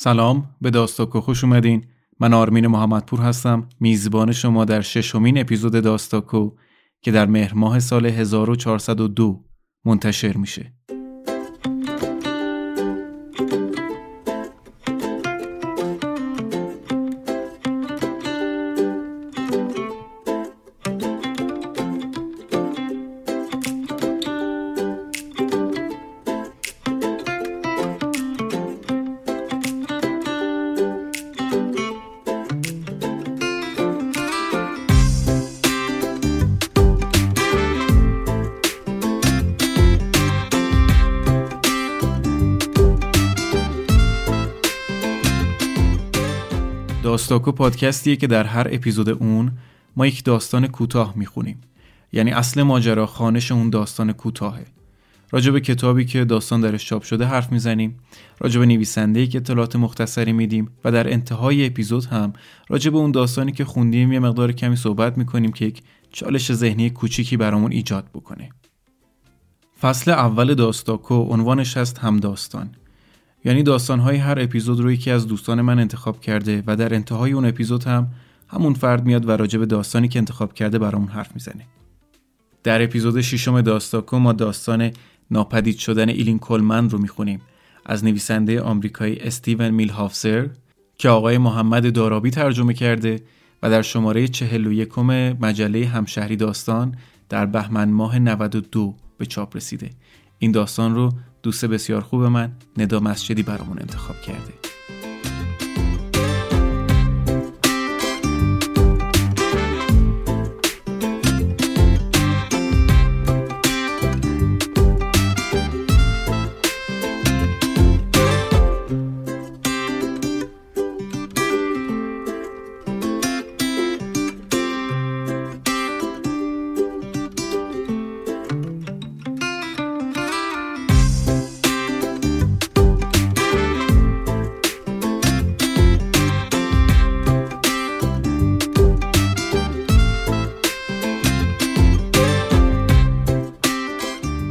سلام به داستاکو خوش اومدین. من آرمین محمدپور هستم میزبان شما در ششمین اپیزود داستاکو که در مهر ماه سال 1402 منتشر میشه. داستاکو پادکستیه که در هر اپیزود اون ما یک داستان کوتاه می‌خونیم. یعنی اصل ماجرا خانش اون داستان کوتاهه. راجع به کتابی که داستان درش چاپ شده حرف می‌زنیم. راجع به نویسنده‌ای که اطلاعات مختصری میدیم و در انتهای اپیزود هم راجع به اون داستانی که خوندیم یه مقدار کمی صحبت می‌کنیم که یک چالش ذهنی کوچیکی برامون ایجاد بکنه. فصل اول داستاکو عنوانش هست هم داستان یعنی داستانهای هر اپیزود رو یکی از دوستان من انتخاب کرده و در انتهای اون اپیزود هم همون فرد میاد و راجع به داستانی که انتخاب کرده برامون حرف می‌زنه. در اپیزود ششم داستاکو ما داستان ناپدید شدن ایلین کلمن رو می‌خونیم. از نویسنده آمریکایی استیون میلهافزر که آقای محمد دارابی ترجمه کرده و در شماره 41 مجله همشهری داستان در بهمن ماه 92 به چاپ رسیده. این داستان رو دوست بسیار خوب من ندا مسجدی برامون انتخاب کرده.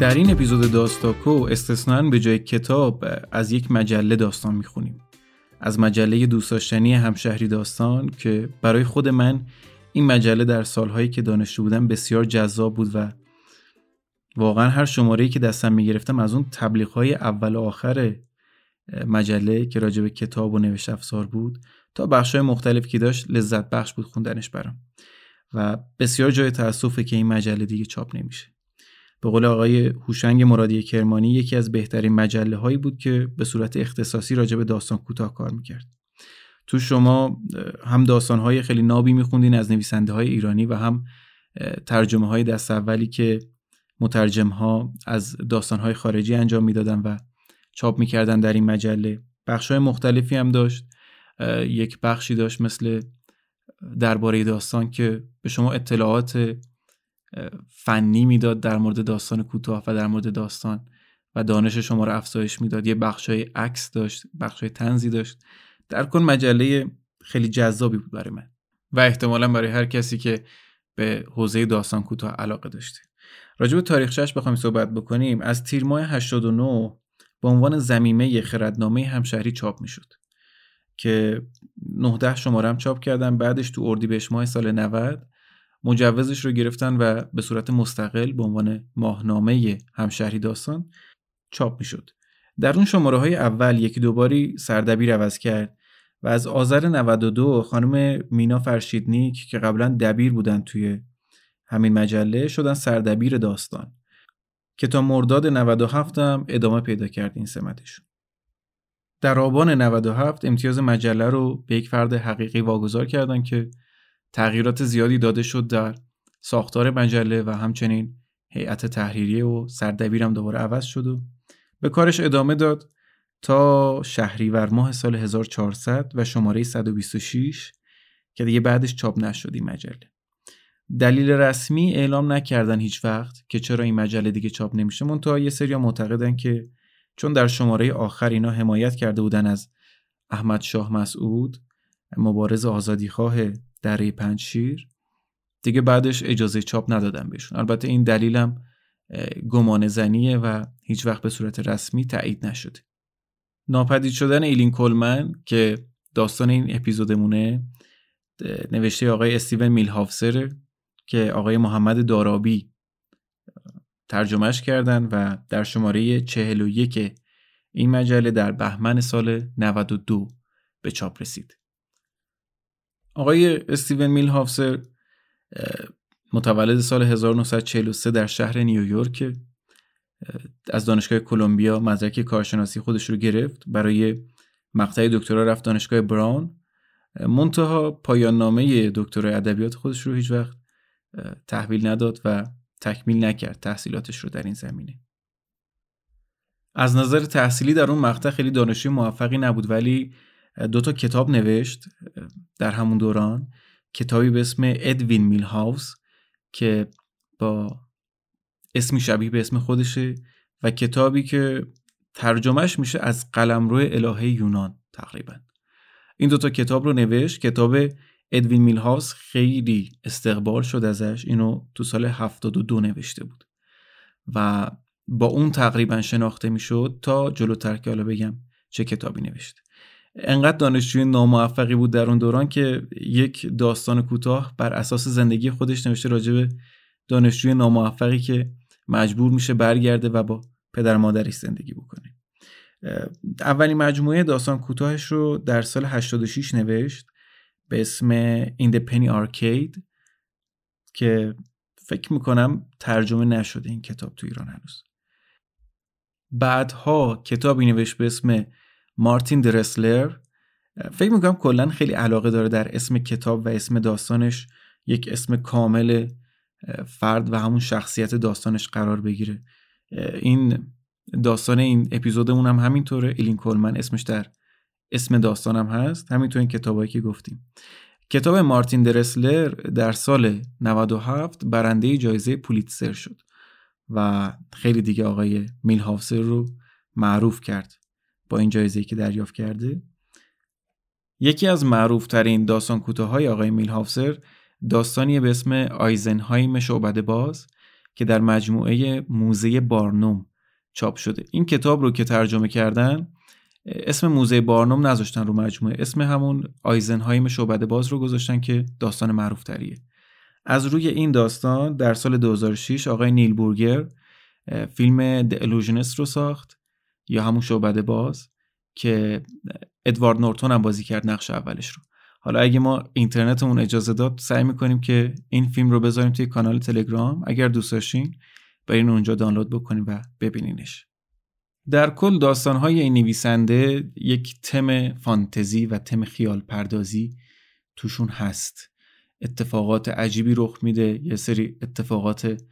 در این اپیزود داستاکو استثنان به جای کتاب از یک مجله داستان می‌خونیم. از مجله دوست داشتنی همشهری داستان که برای خود من این مجله در سالهایی که دانشجو بودم بسیار جذاب بود و واقعا هر شماره که دستم می‌گرفتم از اون تبلیغ های اول و آخر مجله که راجع به کتاب و نوشت افزار بود تا بخش های مختلف که داشت لذت بخش بود خوندنش برام. و بسیار جای تاسفه که این مجله دیگه چاپ نمیشه. به قول آقای هوشنگ مرادی کرمانی یکی از بهترین مجله هایی بود که به صورت اختصاصی راجع به داستان کوتاه کار می‌کرد. تو شما هم داستان های خیلی نابی میخوندین از نویسنده های ایرانی و هم ترجمه های دست اولی که مترجم ها از داستان های خارجی انجام می‌دادن و چاپ می‌کردن در این مجله. بخش های مختلفی هم داشت. یک بخشی داشت مثل درباره داستان که به شما اطلاعات فنی می‌داد در مورد داستان کوتاه و در مورد داستان و دانش شما رو افزایش می‌داد. یه بخشای عکس داشت بخشای تنزی داشت. در کل مجله خیلی جذابی بود برای من و احتمالا برای هر کسی که به حوزه داستان کوتاه علاقه داشته. راجع به تاریخچه‌اش بخوایم صحبت بکنیم. از تیر ماه 89 به عنوان زمیمه خردنامه همشهری چاپ می‌شد که 19 شماره هم چاپ کردن. بعدش تو اردیبهشت ماه سال 90 مجوزش رو گرفتن و به صورت مستقل به عنوان ماهنامه همشهری داستان چاپ می‌شد. در اون شماره های اول یکی دوباری سردبیر عوض کرد و از آذر 92 خانم مینا فرشیدنیک که قبلا دبیر بودن توی همین مجله شدن سردبیر داستان که تا مرداد 97 هم ادامه پیدا کرد این سمتشون. در آبان 97 امتیاز مجله رو به یک فرد حقیقی واگذار کردن که تغییرات زیادی داده شد در ساختار مجله و همچنین هیئت تحریریه و سردبیرم دوباره عوض شد و به کارش ادامه داد تا شهریور ماه سال 1400 و شماره 126 که دیگه بعدش چاپ نشد این مجله. دلیل رسمی اعلام نکردن هیچ وقت که چرا این مجله دیگه چاپ نمیشه. منتها یه سری معتقدن که چون در شماره آخر اینا حمایت کرده بودن از احمد شاه مسعود مبارز آزادیخواه دره پنج شیر. دیگه بعدش اجازه چاپ ندادن بهشون. البته این دلیلم گمان زنیه و هیچ وقت به صورت رسمی تایید نشده. ناپدید شدن ایلین کلمن که داستان این اپیزودمونه نوشته آقای استیون میلهافسر که آقای محمد دارابی ترجمهش کردن و در شماره 41 این مجله در بهمن سال 92 به چاپ رسید. آقای استیون میلهافسر متولد سال 1943 در شهر نیویورک از دانشگاه کلمبیا مدرک کارشناسی خودش رو گرفت برای مقطع دکترا رفت دانشگاه براون. منتها پایان نامه دکترای ادبیات خودش رو هیچ وقت تحویل نداد و تکمیل نکرد تحصیلاتش رو در این زمینه. از نظر تحصیلی در اون مقطع خیلی دانشجوی موفقی نبود ولی دو تا کتاب نوشت در همون دوران. کتابی به اسم ادوین میلهاوس که با اسمی شبیه به اسم خودشه و کتابی که ترجمهش میشه از قلمرو الهه یونان تقریبا. این دوتا کتاب رو نوشت. کتاب ادوین میلهاوس خیلی استقبال شد ازش. اینو تو سال 72 نوشته بود و با اون تقریبا شناخته می‌شد تا جلوتر که حالا بگم چه کتابی نوشته. انقدر دانشجوی ناموفقی بود در اون دوران که یک داستان کوتاه بر اساس زندگی خودش نوشته راجع به دانشجوی ناموفقی که مجبور میشه برگرده و با پدر مادرش زندگی بکنه. اولین مجموعه داستان کوتاهش رو در سال 86 نوشت به اسم the Penny Arcade که فکر می‌کنم ترجمه نشده این کتاب تو ایران هنوز. بعدها کتابی نوشت به اسم مارتین درسلر. فکر می‌کنم کلا خیلی علاقه داره در اسم کتاب و اسم داستانش یک اسم کامل فرد و همون شخصیت داستانش قرار بگیره. این داستان این اپیزودمون هم همینطوره. ایلین کولمن اسمش در اسم داستانم هست. همینطور این کتابایی که گفتیم. کتاب مارتین درسلر در سال 97 برنده جایزه پولیتسر شد و خیلی دیگه آقای میلهافسر رو معروف کرد. با این جایزه که دریافت کرده. یکی از معروف ترین داستان کوتاهای آقای میلهافسر داستانی به اسم آیزنهایم شعبده باز که در مجموعه موزه بارنوم چاپ شده. این کتاب رو که ترجمه کردن اسم موزه بارنوم نذاشتن رو مجموعه اسم همون آیزنهایم شعبده باز رو گذاشتن که داستان معروف تریه از روی این داستان در سال 2006 آقای نیل بورگر فیلم The Illusionist رو ساخت. یا همون شعبده باز که ادوارد نورتون هم بازی کرد نقش اولش رو. حالا اگه ما اینترنتمون اجازه داد سعی می‌کنیم که این فیلم رو بذاریم توی کانال تلگرام. اگر دوست داشتین برین اونجا دانلود بکنیم و ببینینش. در کل داستانهای این نویسنده یک تم فانتزی و تم خیال پردازی توشون هست. اتفاقات عجیبی رخ میده یه سری اتفاقات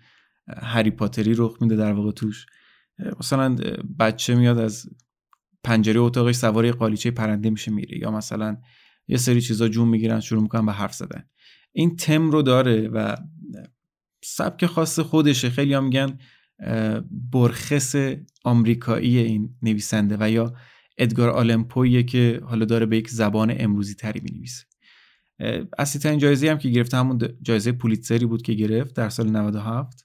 هری پاتری رخ میده در واقع توش. مثلا بچه میاد از پنجره اتاقش سوار قالیچه پرنده میشه میره یا مثلا یه سری چیزا جون می‌گیرن شروع می‌کنن به حرف زدن. این تم رو داره و سبک خاص خودشه. خیلی هم میگن برخس آمریکایی این نویسنده و یا ادگار آلمپویه که حالا داره به یک زبان امروزی تری می‌نویسه. اصلی ترین جایزه هم که گرفته همون جایزه پولیتسری بود که گرفت در سال 97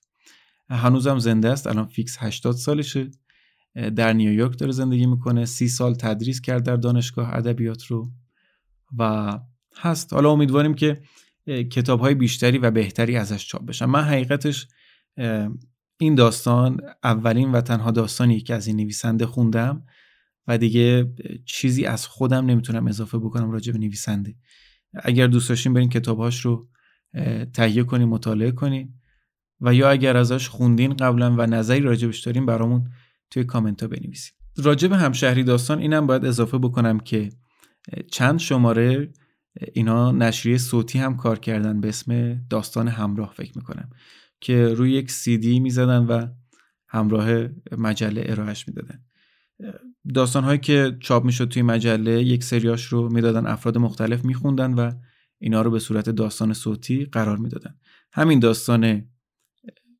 هنوزم زنده است. الان فیکس 80 سالشه. در نیویورک داره زندگی می‌کنه. سی سال تدریس کرد در دانشگاه ادبیات رو و هست. حالا امیدواریم که کتاب های بیشتری و بهتری ازش چاپ بشن. من حقیقتش این داستان اولین و تنها داستانی که از این نویسنده خوندم و دیگه چیزی از خودم نمی‌تونم اضافه بکنم راجع به نویسنده. اگر دوست داشتین برین کتابهاش رو تهیه کنین مطالعه کنین. و یا اگر ازش خوندین قبلا و نظری راجبش دارین برامون توی کامنت ها بنویسید راجع به همشهری داستان اینم باید اضافه بکنم که چند شماره اینا نشریه صوتی هم کار کردن به اسم داستان همراه فکر می‌کنم که روی یک سی دی می‌زدن و همراه مجله ارائهش می‌دادن. داستان هایی که چاپ می‌شد توی مجله یک سریاش رو می‌دادن افراد مختلف میخوندن و اینا رو به صورت داستان صوتی قرار می‌دادن. همین داستان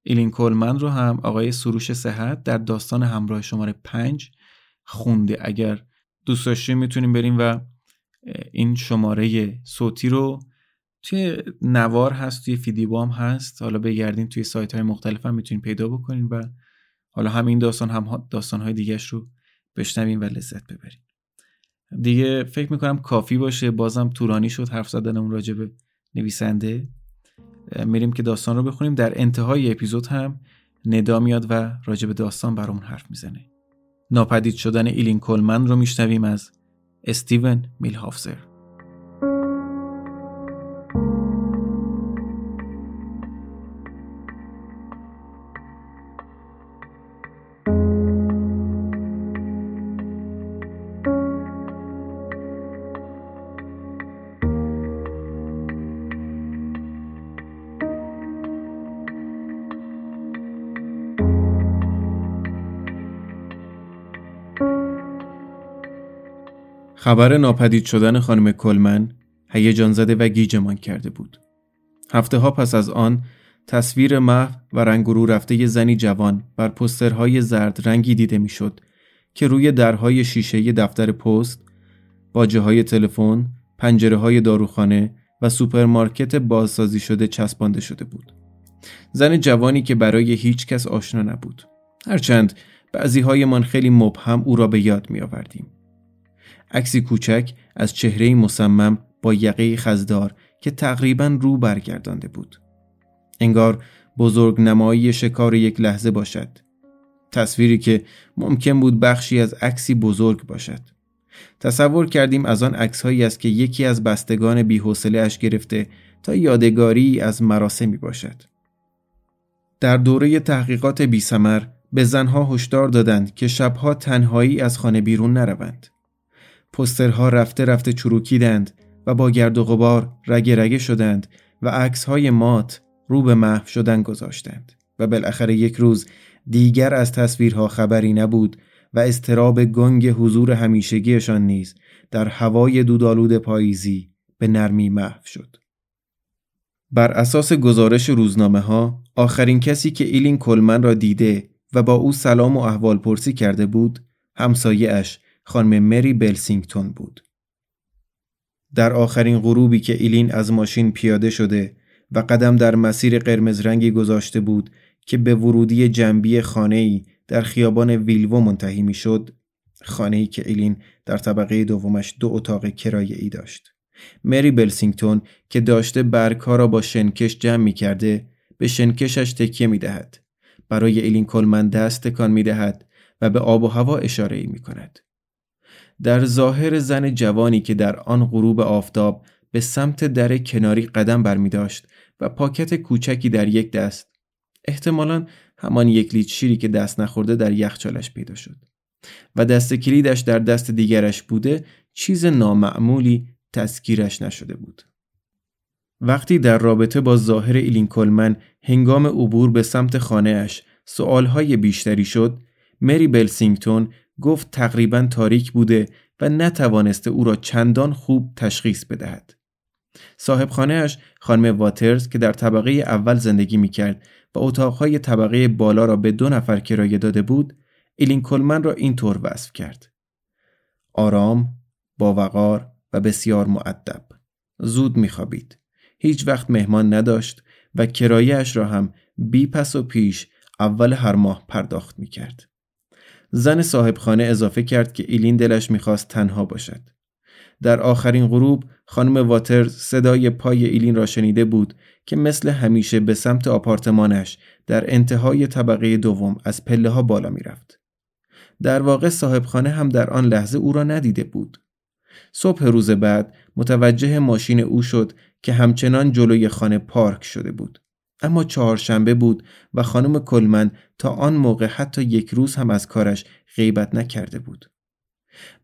ایلین کولمن رو هم آقای سروش صحت در داستان همراه شماره پنج خونده. اگر دوست داشتیم می‌تونیم بریم و این شماره صوتی رو توی نوار هست توی فیدیبام هست. حالا بگردین توی سایت های مختلف هم می‌تونین پیدا بکنین و حالا همین داستان هم داستان های دیگهش رو بشنویم و لذت ببریم دیگه فکر می‌کنم کافی باشه. بازم تورانی شد. حرف زدنمون راجع به نویسنده. میریم که داستان رو بخونیم. در انتهای اپیزود هم ندا میاد و راجع به داستان برامون حرف می‌زنه. ناپدید شدن ایلین کلمن رو میشنویم از استیون میلهافزر. خبر ناپدید شدن خانم کلمن هیجان زده و گیجمان کرده بود. هفته ها پس از آن تصویر محو و رنگ رو رفته زنی جوان بر پوسترهای زرد رنگی دیده می‌شد که روی درهای شیشه دفتر پست، باجه های تلفن، پنجره های داروخانه و سوپرمارکت بازسازی شده چسبانده شده بود. زن جوانی که برای هیچ کس آشنا نبود. هرچند بعضی من خیلی مبهم او را به یاد می آوردیم. عکسی کوچک از چهره مصمم با یقه خزدار که تقریبا رو برگردانده بود. انگار بزرگ نمایی شکار یک لحظه باشد. تصویری که ممکن بود بخشی از عکسی بزرگ باشد. تصور کردیم از آن عکسهایی است که یکی از بستگان بیحوصله اش گرفته تا یادگاری از مراسمی باشد. در دوره تحقیقات بی سمر به زنها هشدار دادند که شبها تنهایی از خانه بیرون نروند. پسترها رفته رفته چروکیدند و با گرد و غبار رگه رگه شدند و عکسهای مات رو به محو شدن گذاشتند و بالاخره یک روز دیگر از تصویرها خبری نبود و استراب گنگ حضور همیشگیشان نیز در هوای دودالود پاییزی به نرمی محو شد. بر اساس گزارش روزنامه ها آخرین کسی که ایلین کلمن را دیده و با او سلام و احوال پرسی کرده بود همسایه اش خانم مری بلسینگتون بود. در آخرین غروبی که ایلین از ماشین پیاده شده و قدم در مسیر قرمز رنگی گذاشته بود که به ورودی جنبی خانه‌ای در خیابان ویلوو منتهی می‌شد، خانه‌ای که ایلین در طبقه دومش دو اتاق کرایه ای داشت. مری بلسینگتون که داشته برگها را با شنکش جمع می کرده به شنکشش تکیه می دهد. برای ایلین کلمن دست تکان می دهد و به آب و هوا اشاره ای می کند. در ظاهر زن جوانی که در آن غروب آفتاب به سمت در کناری قدم برمی داشت و پاکت کوچکی در یک دست احتمالا همان یک لیت شیری که دست نخورده در یخچالش پیدا شد و دست کلیدش در دست دیگرش بوده چیز نامعمولی تذکیرش نشده بود. وقتی در رابطه با ظاهر ایلین کلمن هنگام عبور به سمت خانهاش سوالهای بیشتری شد مری بلسینگتون گفت تقریبا تاریک بوده و نتوانسته او را چندان خوب تشخیص بدهد. صاحب خانهاش خانم واترز که در طبقه اول زندگی می کرد و اتاقهای طبقه بالا را به دو نفر کرایه داده بود، ایلین کلمن را اینطور وصف کرد. آرام، با وقار و بسیار معدب. زود میخوابید. هیچ وقت مهمان نداشت و کرایهش را هم بی پس و پیش اول هر ماه پرداخت می کرد. زن صاحب خانه اضافه کرد که ایلین دلش می‌خواست تنها باشد. در آخرین غروب خانم واترز صدای پای ایلین را شنیده بود که مثل همیشه به سمت آپارتمانش در انتهای طبقه دوم از پله ها بالا می‌رفت. در واقع صاحب خانه هم در آن لحظه او را ندیده بود. صبح روز بعد متوجه ماشین او شد که همچنان جلوی خانه پارک شده بود. اما چهارشنبه بود و خانم کلمن تا آن موقع حتی یک روز هم از کارش غیبت نکرده بود.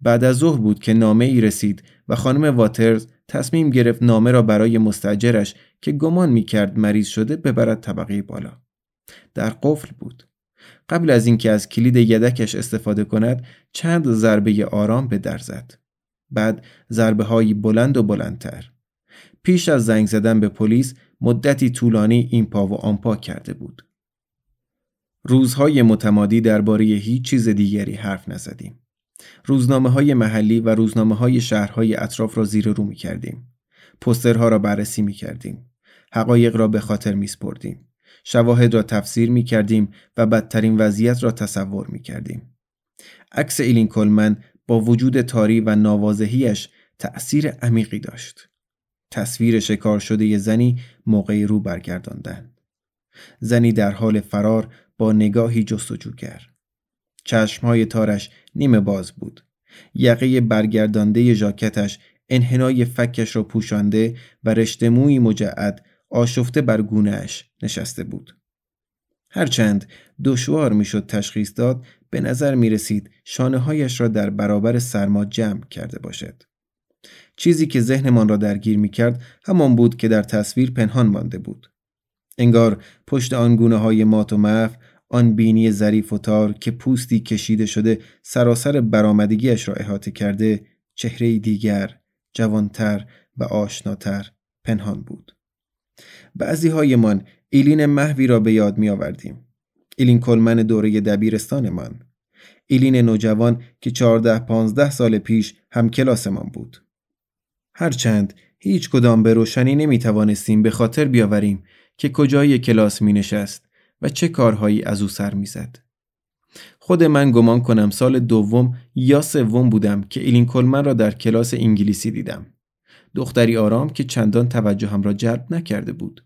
بعد از ظهر بود که نامه ای رسید و خانم واترز تصمیم گرفت نامه را برای مستجرش که گمان می کرد مریض شده ببرد طبقه بالا. در قفل بود. قبل از اینکه از کلید یدکش استفاده کند چند ضربه آرام به در زد. بعد ضربه هایی بلند و بلندتر. پیش از زنگ زدن به پلیس مدتی طولانی این پا و آن پا کرده بود. روزهای متمادی درباره هیچ چیز دیگری حرف نزدیم. روزنامه های محلی و روزنامه های شهرهای اطراف را زیر رو می کردیم. پسترها را بررسی می کردیم. حقایق را به خاطر می سپردیم. شواهد را تفسیر می کردیم و بدترین وضعیت را تصور می کردیم. عکس ایلین کلمن با وجود تاری و نوازهیش تأثیر عمیقی داشت. تصویر شکار شده زنی موقع رو برگرداندن. زنی در حال فرار با نگاهی جستجوگر. چشمهای تارش نیمه باز بود. یقه برگردانده ژاکتش انحنای فکش را پوشانده و رشته موی مجعد آشفته بر گونهش نشسته بود. هرچند دشوار می‌شد تشخیص داد به نظر می رسید شانه هایش را در برابر سرما جمع کرده باشد. چیزی که ذهنمان را درگیر می کرد همان بود که در تصویر پنهان مانده بود. انگار پشت آن گونه های مات و محو آن بینی ظریف و تار که پوستی کشیده شده سراسر برآمدگیش را احاطه کرده چهره دیگر جوانتر و آشناتر پنهان بود. بعضی هایمان ایلین محوی را به یاد می آوردیم. ایلین کلمن دوره دبیرستانمان. ایلین نوجوان که چهارده پانزده سال پیش هم کلاسمان بود. هرچند هیچ کدام به روشنی نمی توانستیم به خاطر بیاوریم که کجای کلاس می نشست و چه کارهایی از او سر می زد. خود من گمان کنم سال دوم یا سوم بودم که ایلین کلمن را در کلاس انگلیسی دیدم. دختری آرام که چندان توجه هم را جلب نکرده بود.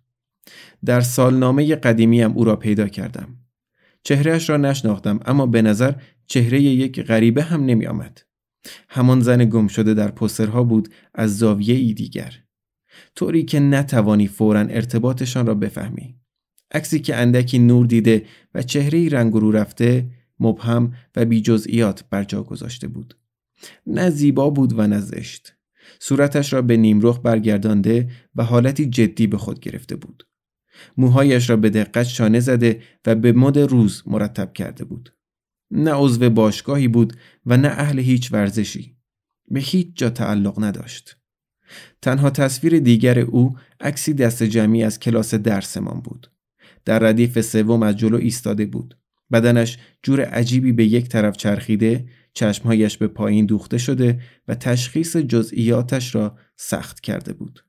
در سالنامه قدیمیم او را پیدا کردم. چهرهش را نشناختم اما به نظر چهره یک غریبه هم نمی آمد. همان زن گم شده در پسترها بود از زاویه ای دیگر. طوری که نتوانی فورا ارتباطشان را بفهمی. عکسی که اندکی نور دیده و چهره رنگ رو رفته مبهم و بی جزئیات بر جا گذاشته بود. نه زیبا بود و نه زشت. صورتش را به نیمرخ برگردانده و حالتی جدی به خود گرفته بود. موهایش را به دقت شانه زده و به مد روز مرتب کرده بود. نه عضو باشگاهی بود و نه اهل هیچ ورزشی. به هیچ جا تعلق نداشت. تنها تصویر دیگر او عکسی دست جمعی از کلاس درسمان بود. در ردیف سوم از جلو ایستاده بود. بدنش جور عجیبی به یک طرف چرخیده، چشمهایش به پایین دوخته شده و تشخیص جزئیاتش را سخت کرده بود.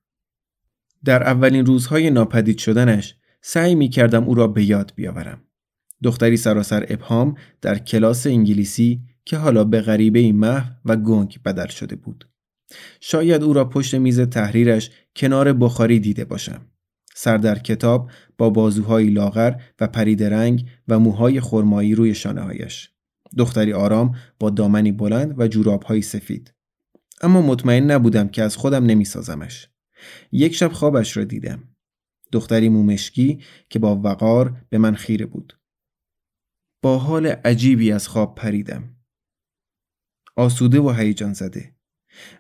در اولین روزهای ناپدید شدنش سعی می کردم او را به یاد بیاورم. دختری سراسر ابهام در کلاس انگلیسی که حالا به غریبه محو و گنگ بدل شده بود. شاید او را پشت میز تحریرش کنار بخاری دیده باشم. سر در کتاب با بازوهای لاغر و پرید رنگ و موهای خرمایی روی شانه هایش. دختری آرام با دامنی بلند و جورابهایی سفید. اما مطمئن نبودم که از خودم نمیسازمش. یک شب خوابش را دیدم. دختری مومشکی که با وقار به من خیره بود. با حال عجیبی از خواب پریدم. آسوده و هیجان زده.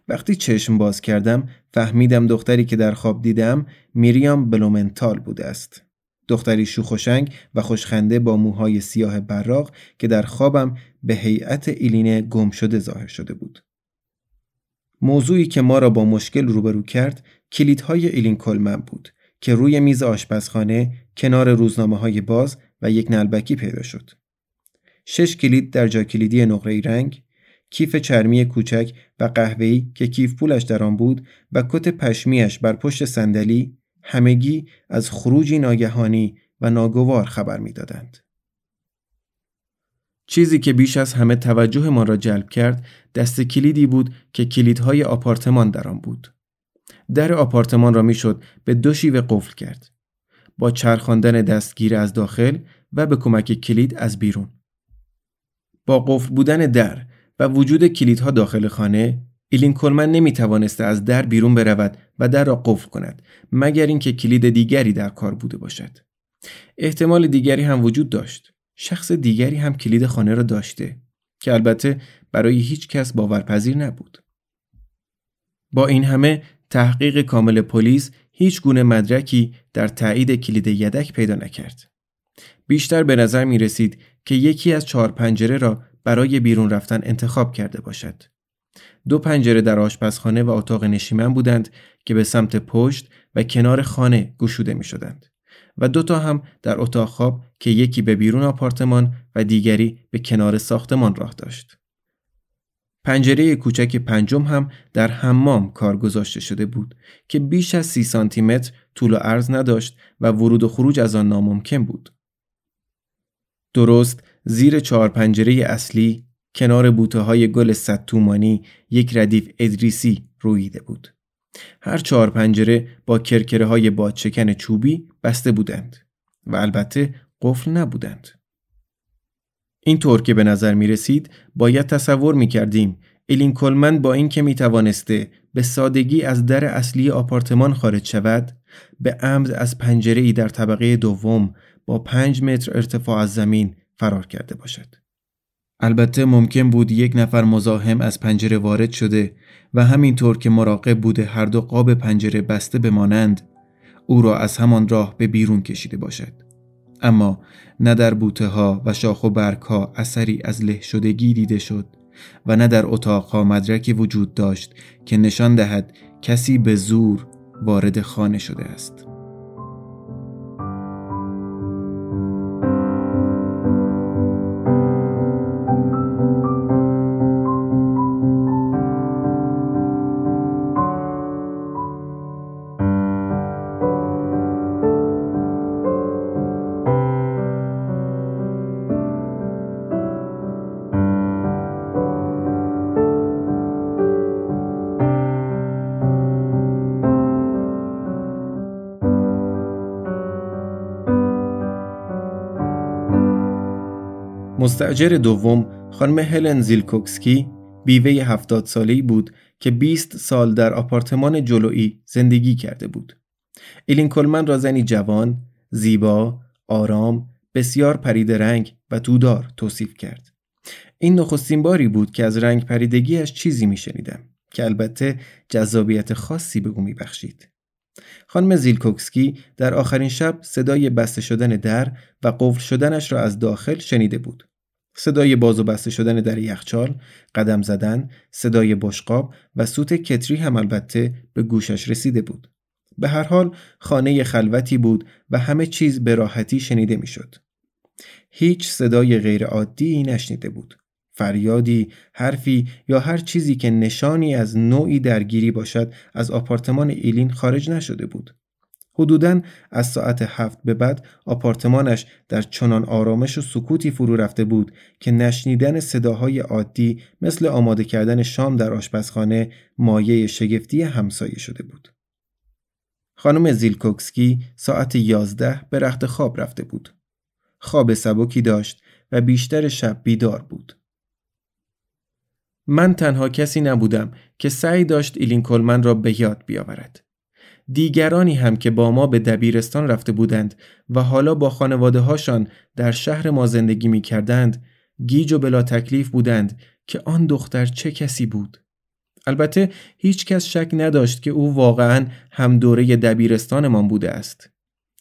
وقتی چشم باز کردم فهمیدم دختری که در خواب دیدم میریام بلومنتال بوده است. دختری شوخوشنگ و خوشخنده با موهای سیاه براق که در خوابم به هیئت ایلینه گم شده ظاهر شده بود. موضوعی که ما را با مشکل روبرو کرد کلیدهای ایلین کلمن بود که روی میز آشپزخانه کنار روزنامه های باز و یک نلبکی پیدا شد. شش کلید در جا کلیدی نقره رنگ، کیف چرمی کوچک و قهوه‌ای که کیف پولش در آن بود و کت پشمیش بر پشت صندلی همگی از خروجی ناگهانی و ناگوار خبر می‌دادند. چیزی که بیش از همه توجه ما را جلب کرد دست کلیدی بود که کلیدهای آپارتمان در آن بود. در آپارتمان را می‌شد به دو شیوه قفل کرد. با چرخاندن دستگیر از داخل و به کمک کلید از بیرون. با قفل بودن در و وجود کلیدها داخل خانه ایلین کلمن نمی توانسته از در بیرون برود و در را قفل کند مگر اینکه کلید دیگری در کار بوده باشد. احتمال دیگری هم وجود داشت. شخص دیگری هم کلید خانه را داشته که البته برای هیچ کس باورپذیر نبود. با این همه تحقیق کامل پلیس هیچ گونه مدرکی در تایید کلید یدک پیدا نکرد. بیشتر به نظر می رسید که یکی از چهار پنجره را برای بیرون رفتن انتخاب کرده باشد. دو پنجره در آشپزخانه و اتاق نشیمن بودند که به سمت پشت و کنار خانه گشوده می شدند و دو تا هم در اتاق خواب که یکی به بیرون آپارتمان و دیگری به کنار ساختمان راه داشت. پنجره کوچک پنجم هم در حمام کار گذاشته شده بود که بیش از سی سانتی متر طول و عرض نداشت و ورود و خروج از آن ناممکن بود. درست زیر چهار پنجره اصلی کنار بوته های گل صد تومانی یک ردیف ادریسی رویده بود. هر چهار پنجره با کرکره های بادشکن چوبی بسته بودند و البته قفل نبودند. این طور که به نظر می رسید باید تصور می کردیم ایلین کلمن با اینکه می توانسته به سادگی از در اصلی آپارتمان خارج شود به عمد از پنجره ای در طبقه دوم با پنج متر ارتفاع از زمین فرار کرده باشد. البته ممکن بود یک نفر مزاحم از پنجره وارد شده و همینطور که مراقب بوده هر دو قاب پنجره بسته بمانند او را از همان راه به بیرون کشیده باشد. اما نه در بوته ها و شاخ و برگ ها اثری از له شدگی دیده شد و نه در اتاقها مدرکی وجود داشت که نشان دهد کسی به زور وارد خانه شده است. مستجر دوم خانم هلن زیلکوکسکی بیوه هفتاد ساله‌ای بود که 20 سال در آپارتمان جلویی زندگی کرده بود. ایلین کلمن را زنی جوان، زیبا، آرام، بسیار پرید رنگ و تودار توصیف کرد. این نخستین باری بود که از رنگ پریدگیش چیزی میشنیدم که البته جذابیت خاصی به او میبخشید. خانم زیلکوکسکی در آخرین شب صدای بسته شدن در و قفل شدنش را از داخل شنیده بود. صدای باز و بسته شدن در یخچال، قدم زدن، صدای بشقاب و سوت کتری هم البته به گوشش رسیده بود. به هر حال خانه خلوتی بود و همه چیز به راحتی شنیده می‌شد. هیچ صدای غیرعادی نشنیده بود. فریادی، حرفی یا هر چیزی که نشانی از نوعی درگیری باشد از آپارتمان ایلین خارج نشده بود. حدوداً از ساعت هفت به بعد آپارتمانش در چنان آرامش و سکوتی فرو رفته بود که نشنیدن صداهای عادی مثل آماده کردن شام در آشپزخانه مایه شگفتی همسایه شده بود. خانم زیلکوکسکی ساعت یازده به رخت خواب رفته بود. خواب سبکی داشت و بیشتر شب بیدار بود. من تنها کسی نبودم که سعی داشت ایلین کلمن را به یاد بیاورد. دیگرانی هم که با ما به دبیرستان رفته بودند و حالا با خانواده هاشان در شهر ما زندگی می کردند گیج و بلا تکلیف بودند که آن دختر چه کسی بود البته هیچ کس شک نداشت که او واقعا هم دوره دبیرستانمان بوده است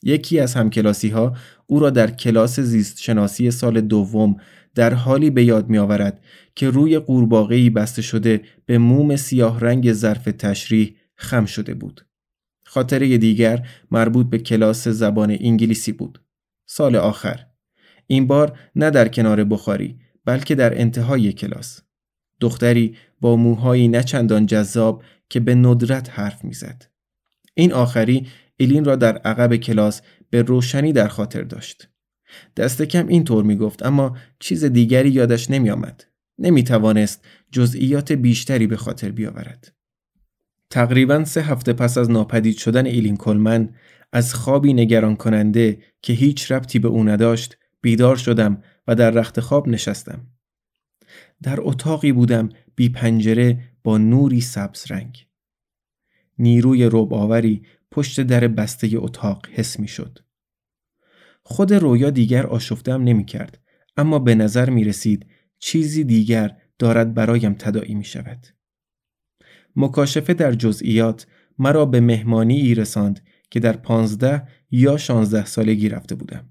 یکی از همکلاسی ها او را در کلاس زیست شناسی سال دوم در حالی به یاد می آورد که روی قورباغه‌ای بسته شده به موم سیاه رنگ ظرف تشریح خم شده بود. خاطره دیگر مربوط به کلاس زبان انگلیسی بود. سال آخر. این بار نه در کنار بخاری بلکه در انتهای کلاس. دختری با موهایی نچندان جذاب که به ندرت حرف می‌زد. این آخری ایلین را در عقب کلاس به روشنی در خاطر داشت. دست کم اینطور می گفت اما چیز دیگری یادش نمی آمد. نمی توانست جزئیات بیشتری به خاطر بیاورد. تقریبا سه هفته پس از ناپدید شدن ایلین کلمن از خوابی نگران کننده که هیچ ربطی به او نداشت بیدار شدم و در رخت خواب نشستم. در اتاقی بودم بی پنجره با نوری سبز رنگ. نیروی رباوری پشت در بسته اتاق حس می شد. خود رویا دیگر آشفتم نمی کرد اما به نظر می رسید چیزی دیگر دارد برایم تداعی می شود. مکاشفه در جزئیات مرا به مهمانی ای رساند که در پانزده یا شانزده سالگی رفته بودم.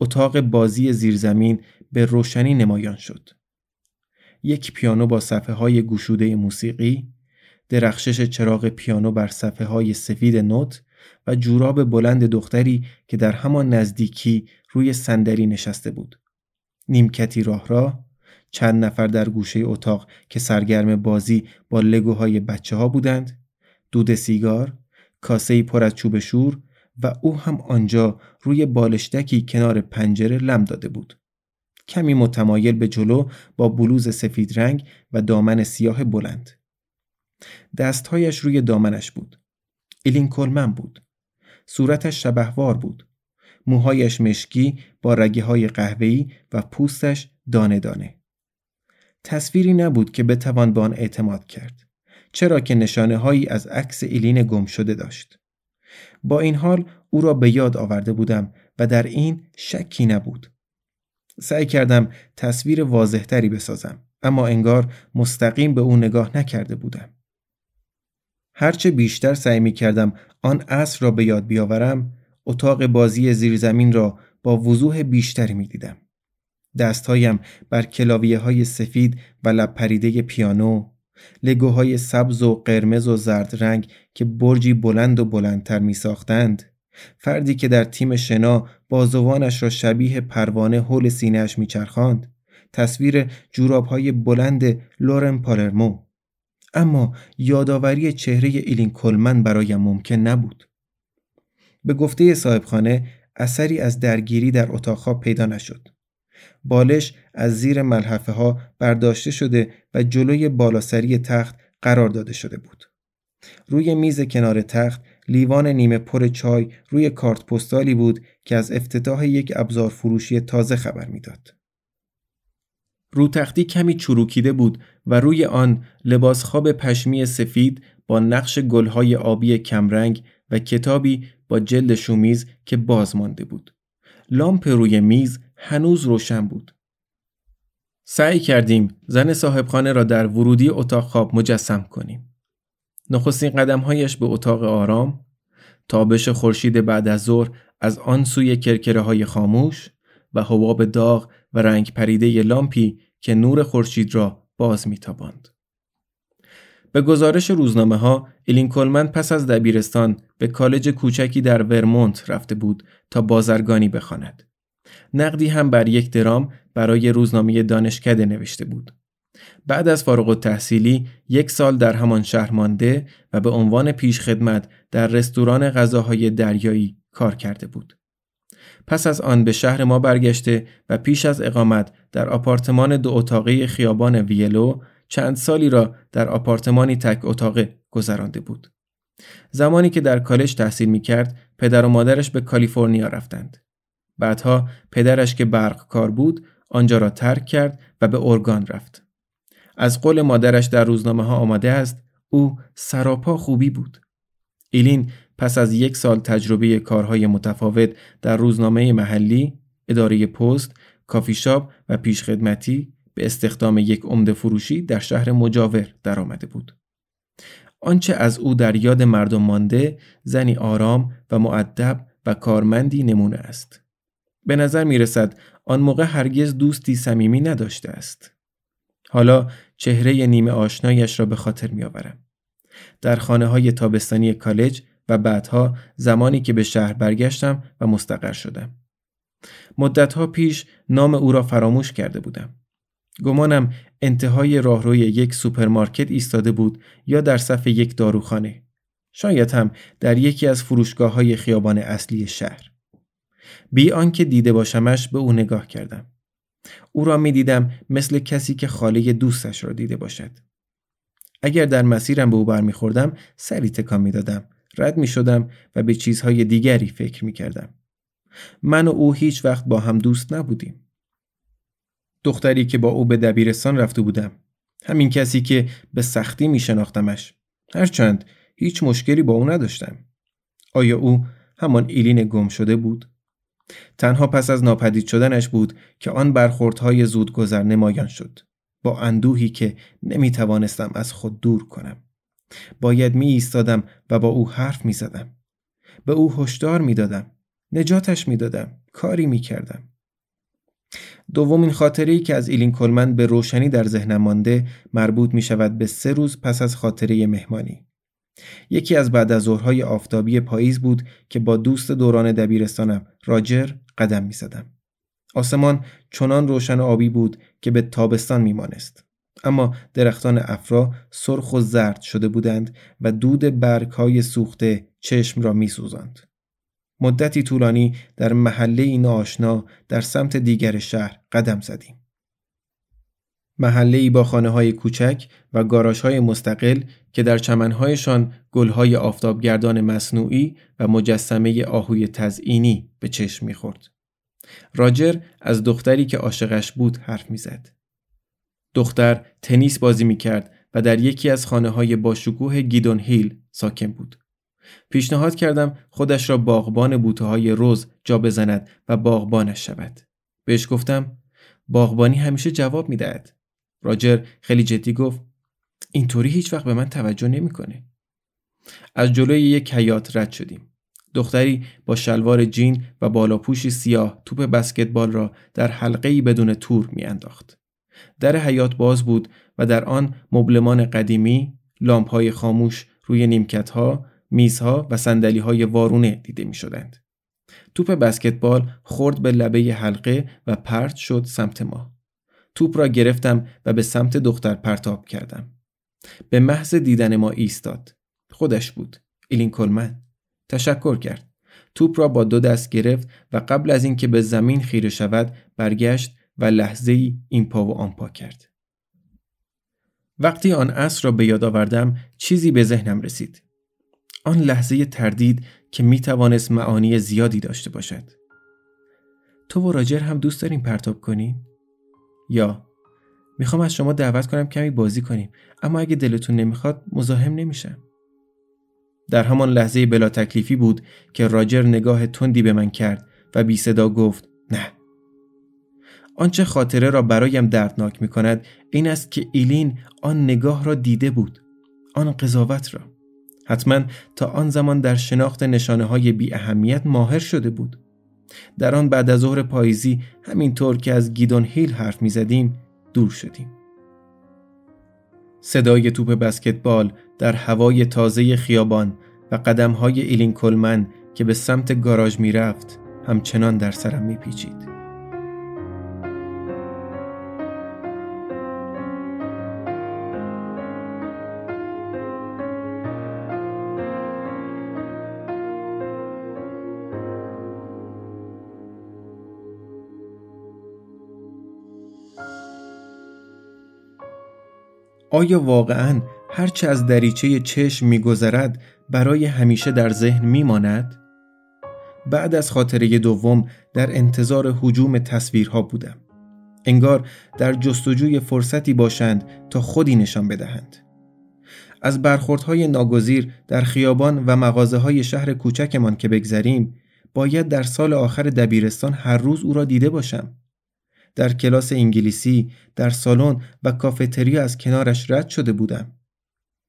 اتاق بازی زیرزمین به روشنی نمایان شد. یک پیانو با صفحه های گشوده موسیقی، درخشش چراغ پیانو بر صفحه های سفید نوت و جوراب بلند دختری که در همان نزدیکی روی صندلی نشسته بود. نیمکتی راه راه چند نفر در گوشه اتاق که سرگرم بازی با لگوهای بچه ها بودند دود سیگار کاسه پر از چوب شور و او هم آنجا روی بالشتکی کنار پنجره لم داده بود کمی متمایل به جلو با بلوز سفید رنگ و دامن سیاه بلند. دستهایش روی دامنش بود. ایلین کلمن بود. صورتش شبهوار بود. موهایش مشکی با رگه های قهوه‌ای و پوستش دانه دانه. تصویری نبود که بتوان به آن اعتماد کرد. چرا که نشانه هایی از عکس ایلین گم شده داشت. با این حال او را به یاد آورده بودم و در این شکی نبود. سعی کردم تصویر واضحتری بسازم اما انگار مستقیم به او نگاه نکرده بودم. هرچه بیشتر سعی می کردم آن عصر را به یاد بیاورم اتاق بازی زیرزمین را با وضوح بیشتری می دیدم. دستهایم بر کلاویه های سفید و لب پیانو لگوهای سبز و قرمز و زرد رنگ که برجی بلند و بلندتر می ساختند فردی که در تیم شنا بازوانش را شبیه پروانه حول سینهش میچرخاند. تصویر جوراب های بلند لورن پالرمو. اما یادآوری چهره ایلین کلمن برایم ممکن نبود. به گفته صاحبخانه اثری از درگیری در اتاق پیدا نشد. بالش از زیر ملحفه ها برداشته شده و جلوی بالاسری تخت قرار داده شده بود روی میز کنار تخت لیوان نیمه پر چای روی کارت پستالی بود که از افتتاح یک ابزار فروشی تازه خبر می‌داد. رو تختی کمی چروکیده بود و روی آن لباس خواب پشمی سفید با نقش گلهای آبی کمرنگ و کتابی با جلد شومیز که باز مانده بود. لامپ روی میز هنوز روشن بود. سعی کردیم زن صاحبخانه را در ورودی اتاق خواب مجسم کنیم. نخستین قدمهایش به اتاق آرام تابش خورشید بعد از ظهر از آن سوی کرکره های خاموش و حباب داغ و رنگ پریده لامپی که نور خورشید را باز میتاباند. به گزارش روزنامه ها ایلین کلمن پس از دبیرستان به کالج کوچکی در ورمونت رفته بود تا بازرگانی بخواند. نقدی هم بر یک درام برای روزنامه دانشکده نوشته بود. بعد از فارغ التحصیلی یک سال در همان شهر مانده و به عنوان پیشخدمت در رستوران غذاهای دریایی کار کرده بود. پس از آن به شهر ما برگشته و پیش از اقامت در آپارتمان دو اتاقه خیابان ویلو چند سالی را در آپارتمانی تک اتاقه گذرانده بود. زمانی که در کالج تحصیل می کرد پدر و مادرش به کالیفرنیا رفتند. بعدها پدرش که برق کار بود آنجا را ترک کرد و به ارگان رفت. از قول مادرش در روزنامه ها آمده است او سراپا خوبی بود. ایلین پس از یک سال تجربه کارهای متفاوت در روزنامه محلی، اداره پست، کافی شاپ و پیشخدمتی به استخدام یک عمده فروشی در شهر مجاور درآمده بود. آنچه از او در یاد مردم مانده زنی آرام و معدب و کارمندی نمونه است. به نظر می رسد آن موقع هرگز دوستی صمیمی نداشته است. حالا چهره نیمه آشنایش را به خاطر می آورم. در خانه های تابستانی کالج و بعدها زمانی که به شهر برگشتم و مستقر شدم. مدتها پیش نام او را فراموش کرده بودم. گمانم انتهای راهروی یک سوپرمارکت ایستاده بود یا در صف یک داروخانه. شاید هم در یکی از فروشگاه های خیابان اصلی شهر. بی آنکه دیده باشمش به او نگاه کردم. او را می دیدم مثل کسی که خاله دوستش را دیده باشد. اگر در مسیرم به او برمیخوردم سری تکان می دادم. رد می شدم و به چیزهای دیگری فکر می کردم. من و او هیچ وقت با هم دوست نبودیم. دختری که با او به دبیرستان رفته بودم. همین کسی که به سختی می شناختمش. هرچند هیچ مشکلی با او نداشتم. آیا او همان ایلین گم شده بود؟ تنها پس از ناپدید شدنش بود که آن برخوردهای زودگذر نمایان شد. با اندوهی که نمی توانستم از خود دور کنم. باید می ایستادم و با او حرف می زدم. به او هشدار می دادم. نجاتش می دادم. کاری می کردم. دومین خاطره که از ایلین کلمن به روشنی در ذهنم مانده مربوط می شود به سه روز پس از خاطره مهمانی. یکی از بعد از ظهرهای آفتابی پاییز بود که با دوست دوران دبیرستانم راجر قدم می زدم. آسمان چنان روشن آبی بود که به تابستان میمانست. اما درختان افرا سرخ و زرد شده بودند و دود برگ های سوخته چشم را می سوزند. مدتی طولانی در محله این آشنا در سمت دیگر شهر قدم زدیم. محله با خانه های کوچک و گاراژ های مستقل که در چمنهایشان گلهای آفتابگردان مصنوعی و مجسمه آهوی تزئینی به چشم می‌خورد. راجر از دختری که عاشقش بود حرف می‌زد. دختر تنیس بازی می‌کرد و در یکی از خانه های باشکوه گیدون هیل ساکن بود. پیشنهاد کردم خودش را باغبان بوته های روز جا بزند و باغبانش شود. بهش گفتم باغبانی همیشه جواب می‌دهد. راجر خیلی جدی گفت اینطوری هیچ وقت به من توجه نمی‌کنه. از جلوی یک حیات رد شدیم. دختری با شلوار جین و بالاپوشی سیاه توپ بسکتبال را در حلقه بدون تور میانداخت. در حیات باز بود و در آن مبلمان قدیمی، های خاموش روی نیمکتها، میزها و های وارونه دیده می شدند. توپ بسکتبال خورد به لبه حلقه و پرت شد سمت ما. توپ را گرفتم و به سمت دختر پرتاب کردم. به محض دیدن ما ایستاد. خودش بود. ایلین کلمن. تشکر کرد. توپ را با دو دست گرفت و قبل از اینکه به زمین خیره شود برگشت و لحظه ای این پا و آن پا کرد. وقتی آن عصر را به یاد آوردم چیزی به ذهنم رسید. آن لحظه تردید که می توانست معانی زیادی داشته باشد. تو و راجر هم دوست داریم پرتاب کنیم؟ یا می‌خوام از شما دعوت کنم کمی بازی کنیم اما اگه دلتون نمی‌خواد مزاحم نمیشم. در همان لحظه بلا تکلیفی بود که راجر نگاه تندی به من کرد و بی صدا گفت نه. آنچه خاطره را برایم دردناک می کند این است که ایلین آن نگاه را دیده بود. آن قضاوت را. حتما تا آن زمان در شناخت نشانه های بی اهمیت ماهر شده بود. در آن بعد از ظهر پاییزی همینطور که از گیدون هیل حرف می زدیم دور شدیم. صدای توپ بسکتبال در هوای تازه خیابان و قدمهای ایلین کلمن که به سمت گاراژ می رفت همچنان در سرم می پیچید. آیا واقعا هرچه از دریچه چشم میگذرد برای همیشه در ذهن میماند؟ بعد از خاطره دوم در انتظار حجوم تصویرها بودم. انگار در جستجوی فرصتی باشند تا خودی نشان بدهند. از برخوردهای ناگزیر در خیابان و مغازه های شهر کوچکمان که بگذریم باید در سال آخر دبیرستان هر روز او را دیده باشم. در کلاس انگلیسی، در سالن و کافتریا از کنارش رد شده بودم.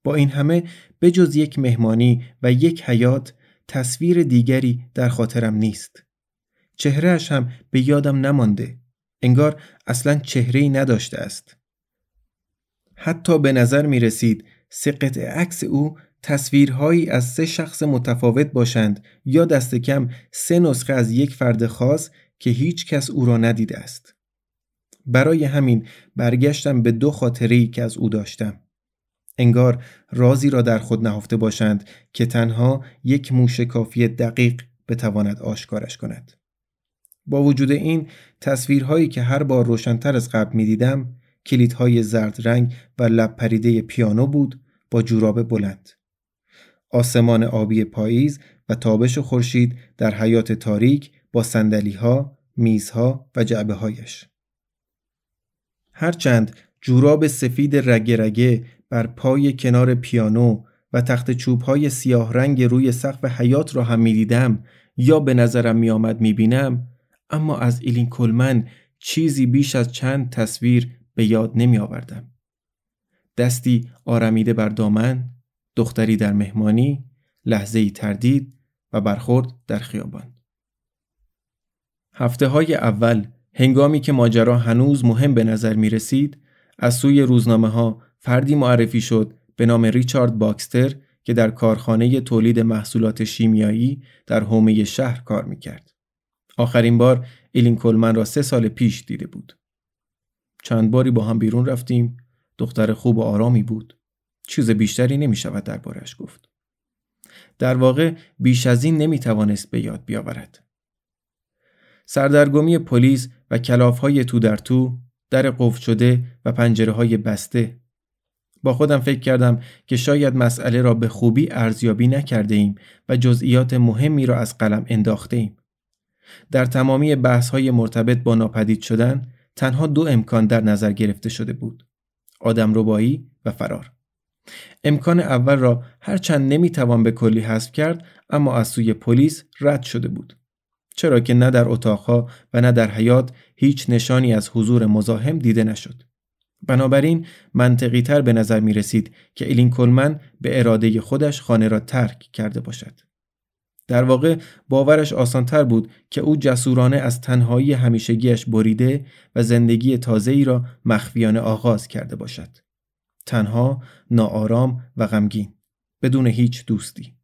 با این همه بجز یک مهمانی و یک حیات تصویر دیگری در خاطرم نیست. چهرهش هم به یادم نمانده. انگار اصلا چهره نداشته است. حتی به نظر می رسید سه عکس او تصویرهایی از سه شخص متفاوت باشند یا دست کم سه نسخه از یک فرد خاص که هیچ کس او را ندیده است. برای همین برگشتم به دو خاطری که از او داشتم. انگار رازی را در خود نهفته باشند که تنها یک موش کافی دقیق بتواند آشکارش کند. با وجود این تصویرهایی که هر بار روشنتر از قبل می دیدم کلیدهای زرد رنگ و لب پریده پیانو بود با جوراب بلند. آسمان آبی پاییز و تابش خورشید در حیات تاریک با سندلیها، میزها و جعبه هایش. هرچند جوراب سفید رگه رگه بر پای کنار پیانو و تخت چوب های سیاه رنگ روی سقف حیات را هم می دیدم یا به نظرم می آمد می بینم اما از ایلین کلمن چیزی بیش از چند تصویر به یاد نمی آوردم. دستی آرمیده بر دامن، دختری در مهمانی، لحظه تردید و برخورد در خیابان. هفته های اول هنگامی که ماجرا هنوز مهم به نظر می رسید از سوی روزنامه ها فردی معرفی شد به نام ریچارد باکستر که در کارخانه تولید محصولات شیمیایی در حومه شهر کار می کرد. آخرین بار ایلین کلمن را سه سال پیش دیده بود. چند باری با هم بیرون رفتیم دختر خوب و آرامی بود. چیز بیشتری نمی شود دربارش گفت. در واقع بیش از این نمی توانست به یاد بیاورد. سردرگمی پلیس کلاف های تو در تو، در قفل شده و پنجره های بسته. با خودم فکر کردم که شاید مسئله را به خوبی ارزیابی نکرده ایم و جزئیات مهمی را از قلم انداخته ایم. در تمامی بحث های مرتبط با ناپدید شدن تنها دو امکان در نظر گرفته شده بود. آدم ربایی و فرار. امکان اول را هرچند نمی‌توان به کلی حذف کرد اما از سوی پلیس رد شده بود. چرا که نه در اتاقها و نه در حیات هیچ نشانی از حضور مزاحم دیده نشد. بنابراین منطقی تر به نظر می رسید که ایلین کلمن به اراده خودش خانه را ترک کرده باشد. در واقع باورش آسانتر بود که او جسورانه از تنهایی همیشگیش بریده و زندگی ای را مخفیانه آغاز کرده باشد. تنها، ناآرام و غمگین بدون هیچ دوستی.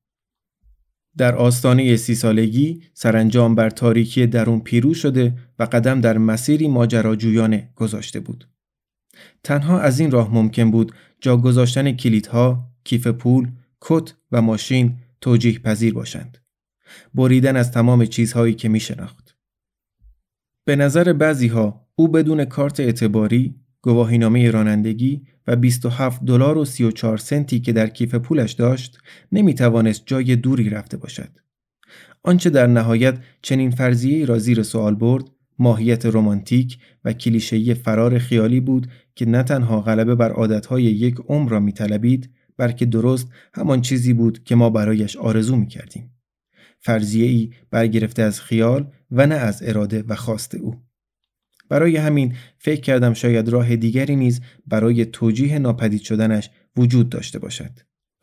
در آستانه سی سالگی سرانجام بر تاریکی درون پیرو شده و قدم در مسیری ماجراجویانه گذاشته بود. تنها از این راه ممکن بود جا گذاشتن کلیدها، کیف پول، کت و ماشین توجیه پذیر باشند. بریدن از تمام چیزهایی که می شناخت. به نظر بعضی ها او بدون کارت اعتباری، گواهینامه رانندگی و 27 دلار و 34 سنتی که در کیف پولش داشت نمی توانست جای دوری رفته باشد. آنچه در نهایت چنین فرضیه را زیر سوال برد ماهیت رمانتیک و کلیشه‌ای فرار خیالی بود که نه تنها غلبه بر عادتهای یک عمر را میطلبید بلکه درست همان چیزی بود که ما برایش آرزو می کردیم. فرضیه ای برگرفته از خیال و نه از اراده و خواست او. برای همین فکر کردم شاید راه دیگری نیز برای توجیه ناپدید شدنش وجود داشته باشد.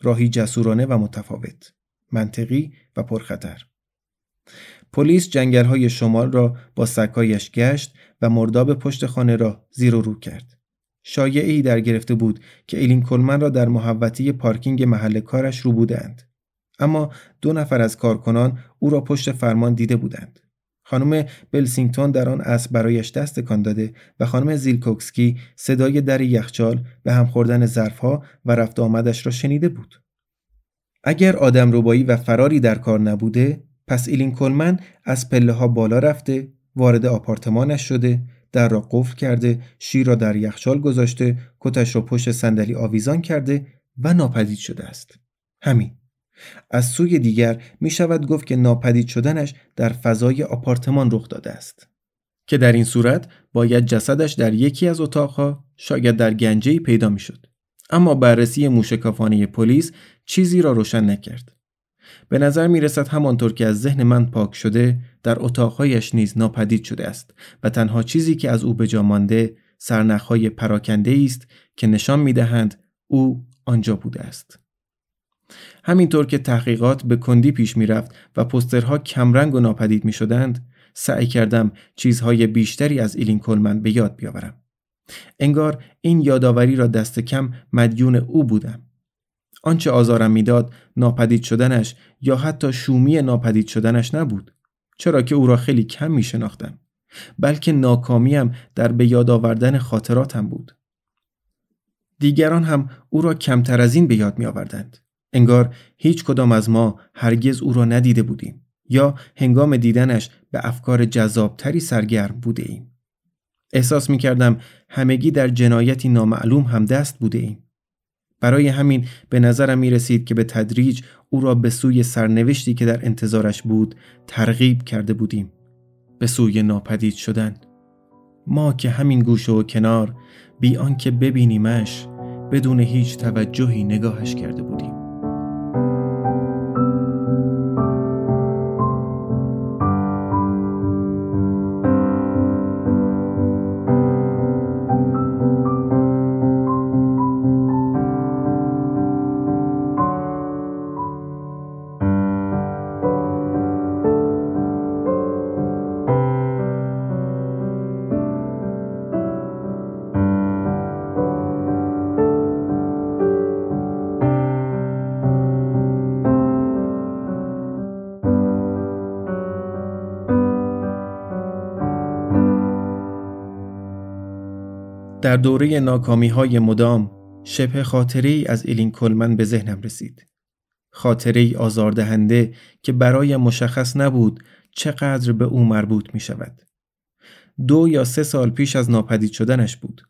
راهی جسورانه و متفاوت، منطقی و پرخطر. پلیس جنگلهای شمال را با سکایش گشت و مرداب پشت خانه را زیر و رو کرد. شایعی در گرفته بود که ایلین کلمن را در محوطه پارکینگ محل کارش رو بودند. اما دو نفر از کارکنان او را پشت فرمان دیده بودند. خانم بلسینگتون در آن اسب برایش دست کان داده و خانم زیلکوکسکی صدای در یخچال به هم خوردن ظرفها و رفت آمدش را شنیده بود. اگر آدم روبایی و فراری در کار نبوده پس ایلین کلمن از پله ها بالا رفته وارد آپارتمانش شده در را قفل کرده شیر را در یخچال گذاشته کتش را پشت صندلی آویزان کرده و ناپدید شده است همین از سوی دیگر می شود گفت که ناپدید شدنش در فضای آپارتمان رخ داده است که در این صورت باید جسدش در یکی از اتاقها شاید در گنجه‌ای پیدا می شد. اما بررسی موشکافانه پلیس چیزی را روشن نکرد. به نظر می رسد همانطور که از ذهن من پاک شده در اتاقهایش نیز ناپدید شده است و تنها چیزی که از او به جا مانده سرنخهای پراکنده است که نشان می دهند او آنجا بوده است. همینطور که تحقیقات به کندی پیش می رفت و پسترها کمرنگ و ناپدید می شدند سعی کردم چیزهای بیشتری از ایلین کلمن به یاد بیاورم. انگار این یادآوری را دست کم مدیون او بودم. آنچه آزارم می‌داد ناپدید شدنش یا حتی شومی ناپدید شدنش نبود چرا که او را خیلی کم می شناختم بلکه ناکامیم در به یاد آوردن خاطراتم بود دیگران هم او را کمتر از این به یاد می آوردند انگار هیچ کدام از ما هرگز او را ندیده بودیم یا هنگام دیدنش به افکار جذابتری سرگرم بوده ایم. احساس می کردم همگی در جنایتی نامعلوم هم دست بوده ایم. برای همین به نظرم می رسید که به تدریج او را به سوی سرنوشتی که در انتظارش بود ترغیب کرده بودیم به سوی ناپدید شدن ما که همین گوشه و کنار بی آنکه ببینیمش بدون هیچ توجهی نگاهش کرده بودیم در دوره ناکامی های مدام شبه خاطری از ایلین کلمن به ذهنم رسید. خاطره آزاردهنده که برای مشخص نبود چقدر به او مربوط می شود. دو یا سه سال پیش از ناپدید شدنش بود.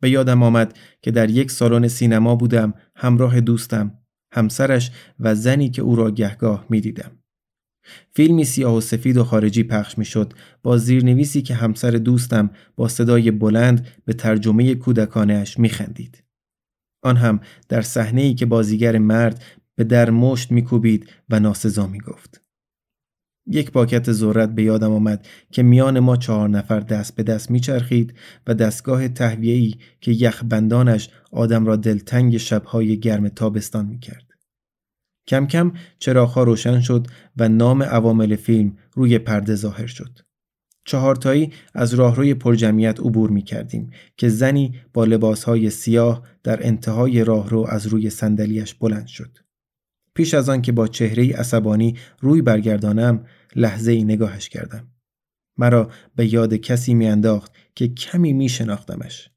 به یادم آمد که در یک سالن سینما بودم همراه دوستم، همسرش و زنی که او را گهگاه می دیدم. فیلمی سیاه و سفید و خارجی پخش می شد با زیرنویسی که همسر دوستم با صدای بلند به ترجمه کودکانش می خندید. آن هم در صحنه ای که بازیگر مرد به در مشت میکوبید و ناسزا می‌گفت. یک پاکت ذرت به یادم آمد که میان ما چهار نفر دست به دست میچرخید و دستگاه تهویه‌ای که یخبندانش آدم را دلتنگ شبهای گرم تابستان می‌کرد. کم کم چراغها روشن شد و نام عوامل فیلم روی پرده ظاهر شد. چهارتایی از راهروی پرجمعیت عبور می کردیم که زنی با لباسهای سیاه در انتهای راهرو از روی صندلیاش بلند شد. پیش از آن که با چهره عصبانی روی برگردانم لحظه ای نگاهش کردم. مرا به یاد کسی میانداخت که کمی می شناختمش.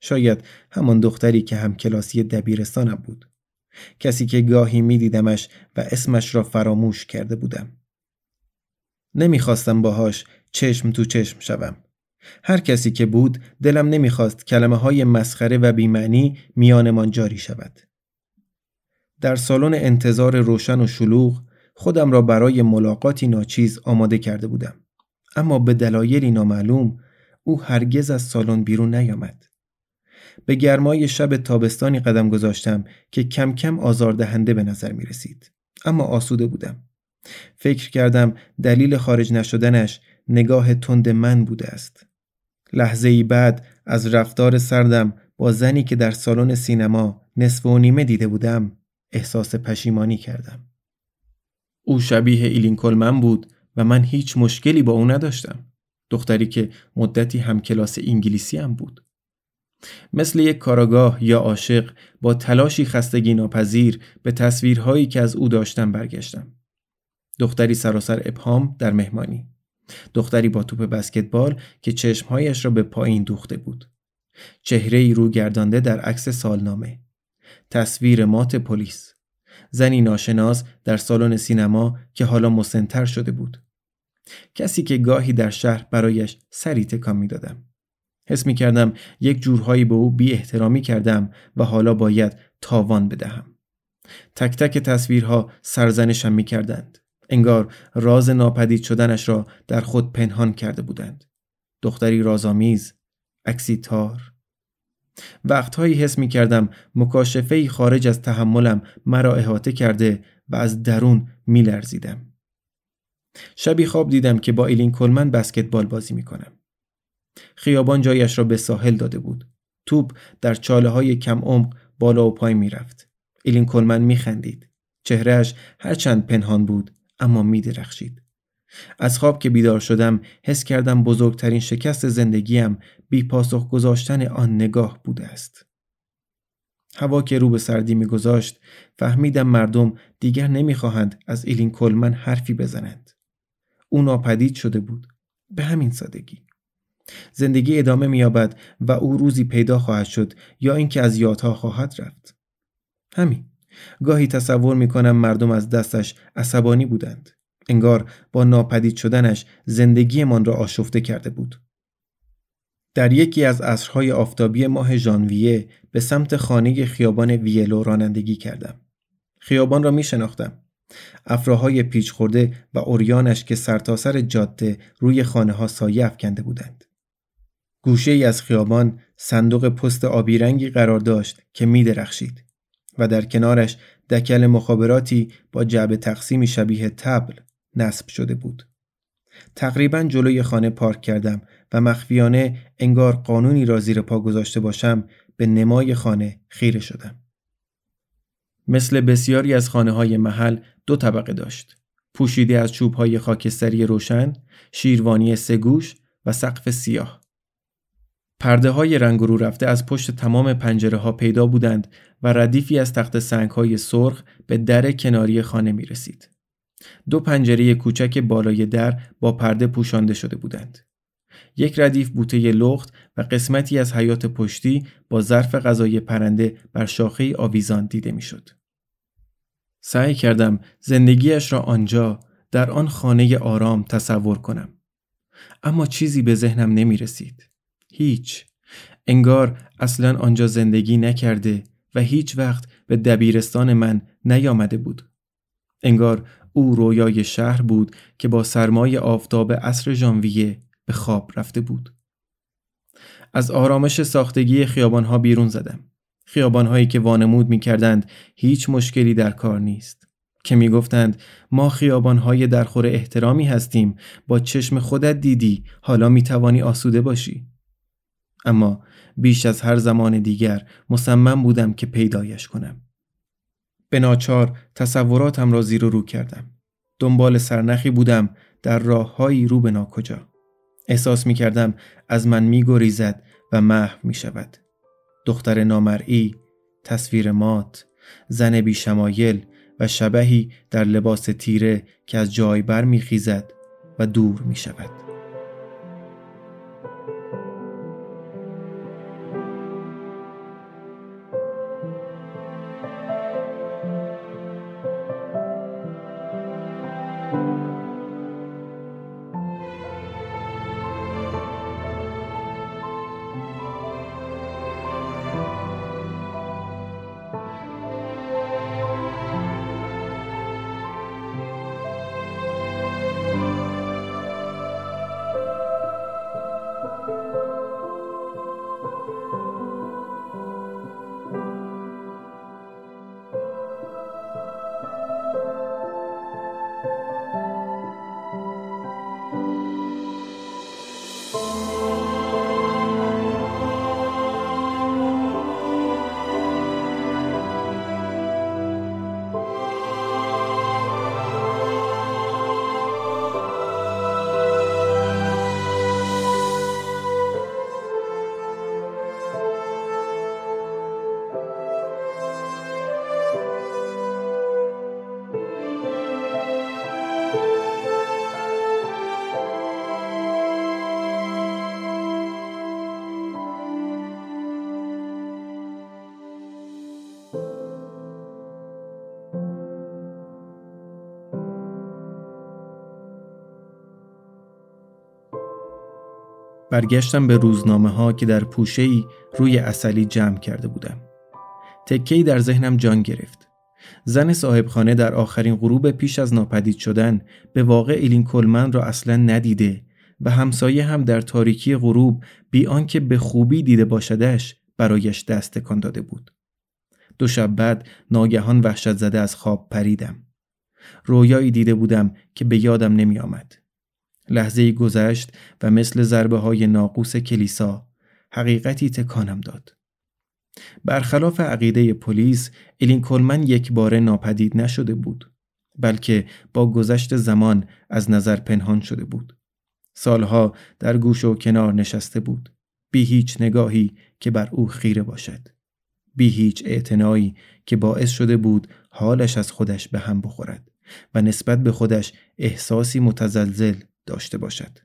شاید همان دختری که هم کلاسی دبیرستانم بود. کسی که گاهی می دیدمش و اسمش را فراموش کرده بودم. نمی‌خواستم باهاش چشم تو چشم شوم. هر کسی که بود دلم نمی‌خواست کلمه های مسخره و بیمعنی میانمان جاری شود. در سالن انتظار روشن و شلوغ خودم را برای ملاقاتی ناچیز آماده کرده بودم. اما به دلایلی نامعلوم او هرگز از سالن بیرون نیامد. به گرمای شب تابستانی قدم گذاشتم که کم کم آزاردهنده به نظر می رسید. اما آسوده بودم. فکر کردم دلیل خارج نشدنش نگاه تند من بوده است. لحظه ای بعد از رفتار سردم با زنی که در سالن سینما نصف و نیمه دیده بودم احساس پشیمانی کردم. او شبیه ایلین کلمن بود و من هیچ مشکلی با او نداشتم. دختری که مدتی هم کلاس انگلیسی هم بود. مثل یک کاراگاه یا عاشق با تلاشی خستگی ناپذیر به تصویرهایی که از او داشتم برگشتم. دختری سراسر ابهام در مهمانی. دختری با توپ بسکتبال که چشمهایش را به پایین دوخته بود. چهره ای رو گردانده در عکس سالنامه. تصویر مات پلیس. زنی ناشناس در سالن سینما که حالا مسنتر شده بود. کسی که گاهی در شهر برایش سری تکان می دادم. حس می کردم یک جورهایی به او بی احترامی کردم و حالا باید تاوان بدهم. تک تک تصویرها سرزنشم می کردند. انگار راز ناپدید شدنش را در خود پنهان کرده بودند. دختری رازآمیز، عکسی تار. وقتهایی حس می کردم مکاشفه خارج از تحملم مرا احاطه کرده و از درون می لرزیدم. شبی خواب دیدم که با ایلین کلمن بسکتبال بازی می کنم. خیابان جایش را به ساحل داده بود. توپ در چاله های کم عمق بالا و پای می رفت. ایلین کلمن می خندید. چهرهش هرچند پنهان بود اما می درخشید. از خواب که بیدار شدم حس کردم بزرگترین شکست زندگیم بی پاسخ گذاشتن آن نگاه بوده است. هوا که رو به سردی میگذاشت فهمیدم مردم دیگر نمی‌خواهند از ایلین کلمن حرفی بزنند. او ناپدید شده بود. به همین سادگی. زندگی ادامه مییابد و او روزی پیدا خواهد شد یا اینکه از یادها خواهد رفت. همین. گاهی تصور می‌کنم مردم از دستش عصبانی بودند. انگار با ناپدید شدنش زندگیمان را آشفته کرده بود. در یکی از عصرهای آفتابی ماه ژانویه به سمت خانه خیابان ویلو رانندگی کردم. خیابان را می شناختم. افراهای پیچ خورده و اوریانش که سرتاسر جاده روی خانه ها سایه افکنده بودند. گوشه ای از خیابان صندوق پست آبی رنگی قرار داشت که می درخشید و در کنارش دکل مخابراتی با جعب تقسیمی شبیه تبل نصب شده بود. تقریبا جلوی خانه پارک کردم و مخفیانه انگار قانونی را زیر پا گذاشته باشم به نمای خانه خیره شدم. مثل بسیاری از خانه های محل دو طبقه داشت. پوشیده از چوب های خاکستری روشن، شیروانی سگوش و سقف سیاه. پرده های رنگ رو رفته از پشت تمام پنجره ها پیدا بودند و ردیفی از تخت سنگ های سرخ به در کناری خانه می رسید. دو پنجره کوچک بالای در با پرده پوشانده شده بودند. یک ردیف بوته لخت و قسمتی از حیات پشتی با ظرف غذای پرنده بر شاخه آویزان دیده می‌شد. سعی کردم زندگیش را آنجا در آن خانه آرام تصور کنم. اما چیزی به ذهنم نمی رسید. هیچ. انگار اصلا آنجا زندگی نکرده و هیچ وقت به دبیرستان من نیامده بود. انگار او رویای شهر بود که با سرمای آفتاب عصر ژانویه به خواب رفته بود. از آرامش ساختگی خیابانها بیرون زدم. خیابانهایی که وانمود می کردند هیچ مشکلی در کار نیست. که می گفتند ما خیابانهای درخور احترامی هستیم با چشم خودت دیدی حالا می توانی آسوده باشی. اما بیش از هر زمان دیگر مصمم بودم که پیدایش کنم. به ناچار تصوراتم را زیر و رو کردم. دنبال سرنخی بودم در راههایی رو به ناکجا. احساس می کردم از من می گریزد و محو می شود. دختر نامرئی، تصویر مات، زن بیشمایل و شبهی در لباس تیره که از جای بر می خیزد و دور می شود. برگشتم به روزنامه ها که در پوشه ای روی اصلی جمع کرده بودم. تکهی در ذهنم جان گرفت. زن صاحبخانه در آخرین غروب پیش از ناپدید شدن به واقع ایلین کلمن را اصلا ندیده و همسایه هم در تاریکی غروب بی آنکه به خوبی دیده باشدش برایش دست تکان داده بود. دو شب بعد ناگهان وحشت زده از خواب پریدم. رویایی دیده بودم که به یادم نمی آمد. لحظه گذشت و مثل ضربه های ناقوس کلیسا حقیقتی تکانم داد. برخلاف عقیده پلیس ایلین کلمن یک بار ناپدید نشده بود بلکه با گذشت زمان از نظر پنهان شده بود. سالها در گوش و کنار نشسته بود. بی هیچ نگاهی که بر او خیره باشد. بی هیچ اعتنایی که باعث شده بود حالش از خودش به هم بخورد و نسبت به خودش احساسی متزلزل داشته باشد.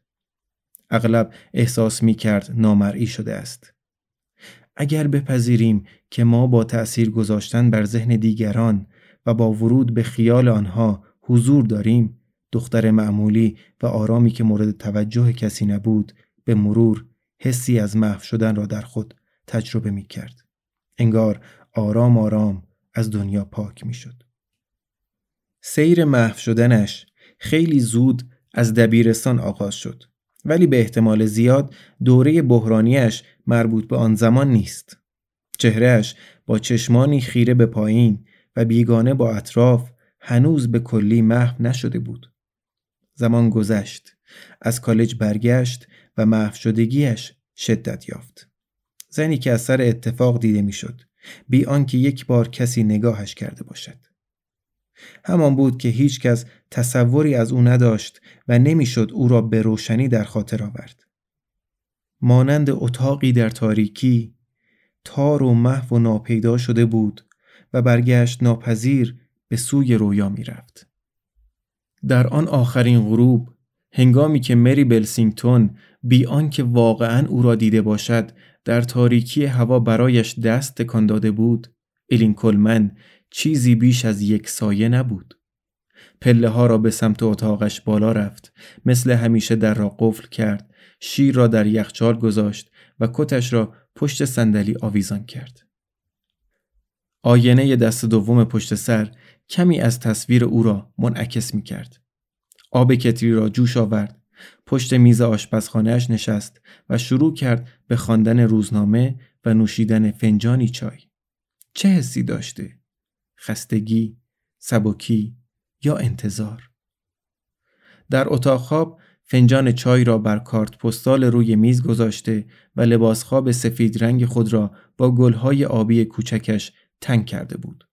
اغلب احساس می کرد نامرئی شده است. اگر بپذیریم که ما با تأثیر گذاشتن بر ذهن دیگران و با ورود به خیال آنها حضور داریم دختر معمولی و آرامی که مورد توجه کسی نبود به مرور حسی از محو شدن را در خود تجربه می کرد. انگار آرام آرام از دنیا پاک می شد. سیر محو شدنش خیلی زود از دبیرستان آغاز شد. ولی به احتمال زیاد دوره بحرانیش مربوط به آن زمان نیست. چهرهش با چشمانی خیره به پایین و بیگانه با اطراف هنوز به کلی محو نشده بود. زمان گذشت. از کالج برگشت و محو شدگیش شدت یافت. زنی که از سر اتفاق دیده می‌شد. بی آنکه یک بار کسی نگاهش کرده باشد. همان بود که هیچ کس تصوری از او نداشت و نمی‌شد او را به روشنی در خاطر آورد. مانند اتاقی در تاریکی تار و محو و ناپیدا شده بود و برگشت ناپذیر به سوی رویا می رفت. در آن آخرین غروب هنگامی که مری بلسینگتون بی آنکه واقعا او را دیده باشد در تاریکی هوا برایش دست تکان داده بود ایلین کلمن چیزی بیش از یک سایه نبود. پله ها را به سمت اتاقش بالا رفت مثل همیشه در را قفل کرد شیر را در یخچال گذاشت و کتش را پشت صندلی آویزان کرد آینه دست دوم پشت سر کمی از تصویر او را منعکس می کرد. آب کتری را جوش آورد پشت میز آشپزخانهاش نشست و شروع کرد به خواندن روزنامه و نوشیدن فنجانی چای. چه حسی داشته؟ خستگی، سبکی یا انتظار؟ در اتاق خواب فنجان چای را بر کارت پستال روی میز گذاشته و لباس خواب سفید رنگ خود را با گلهای آبی کوچکش تنگ کرده بود.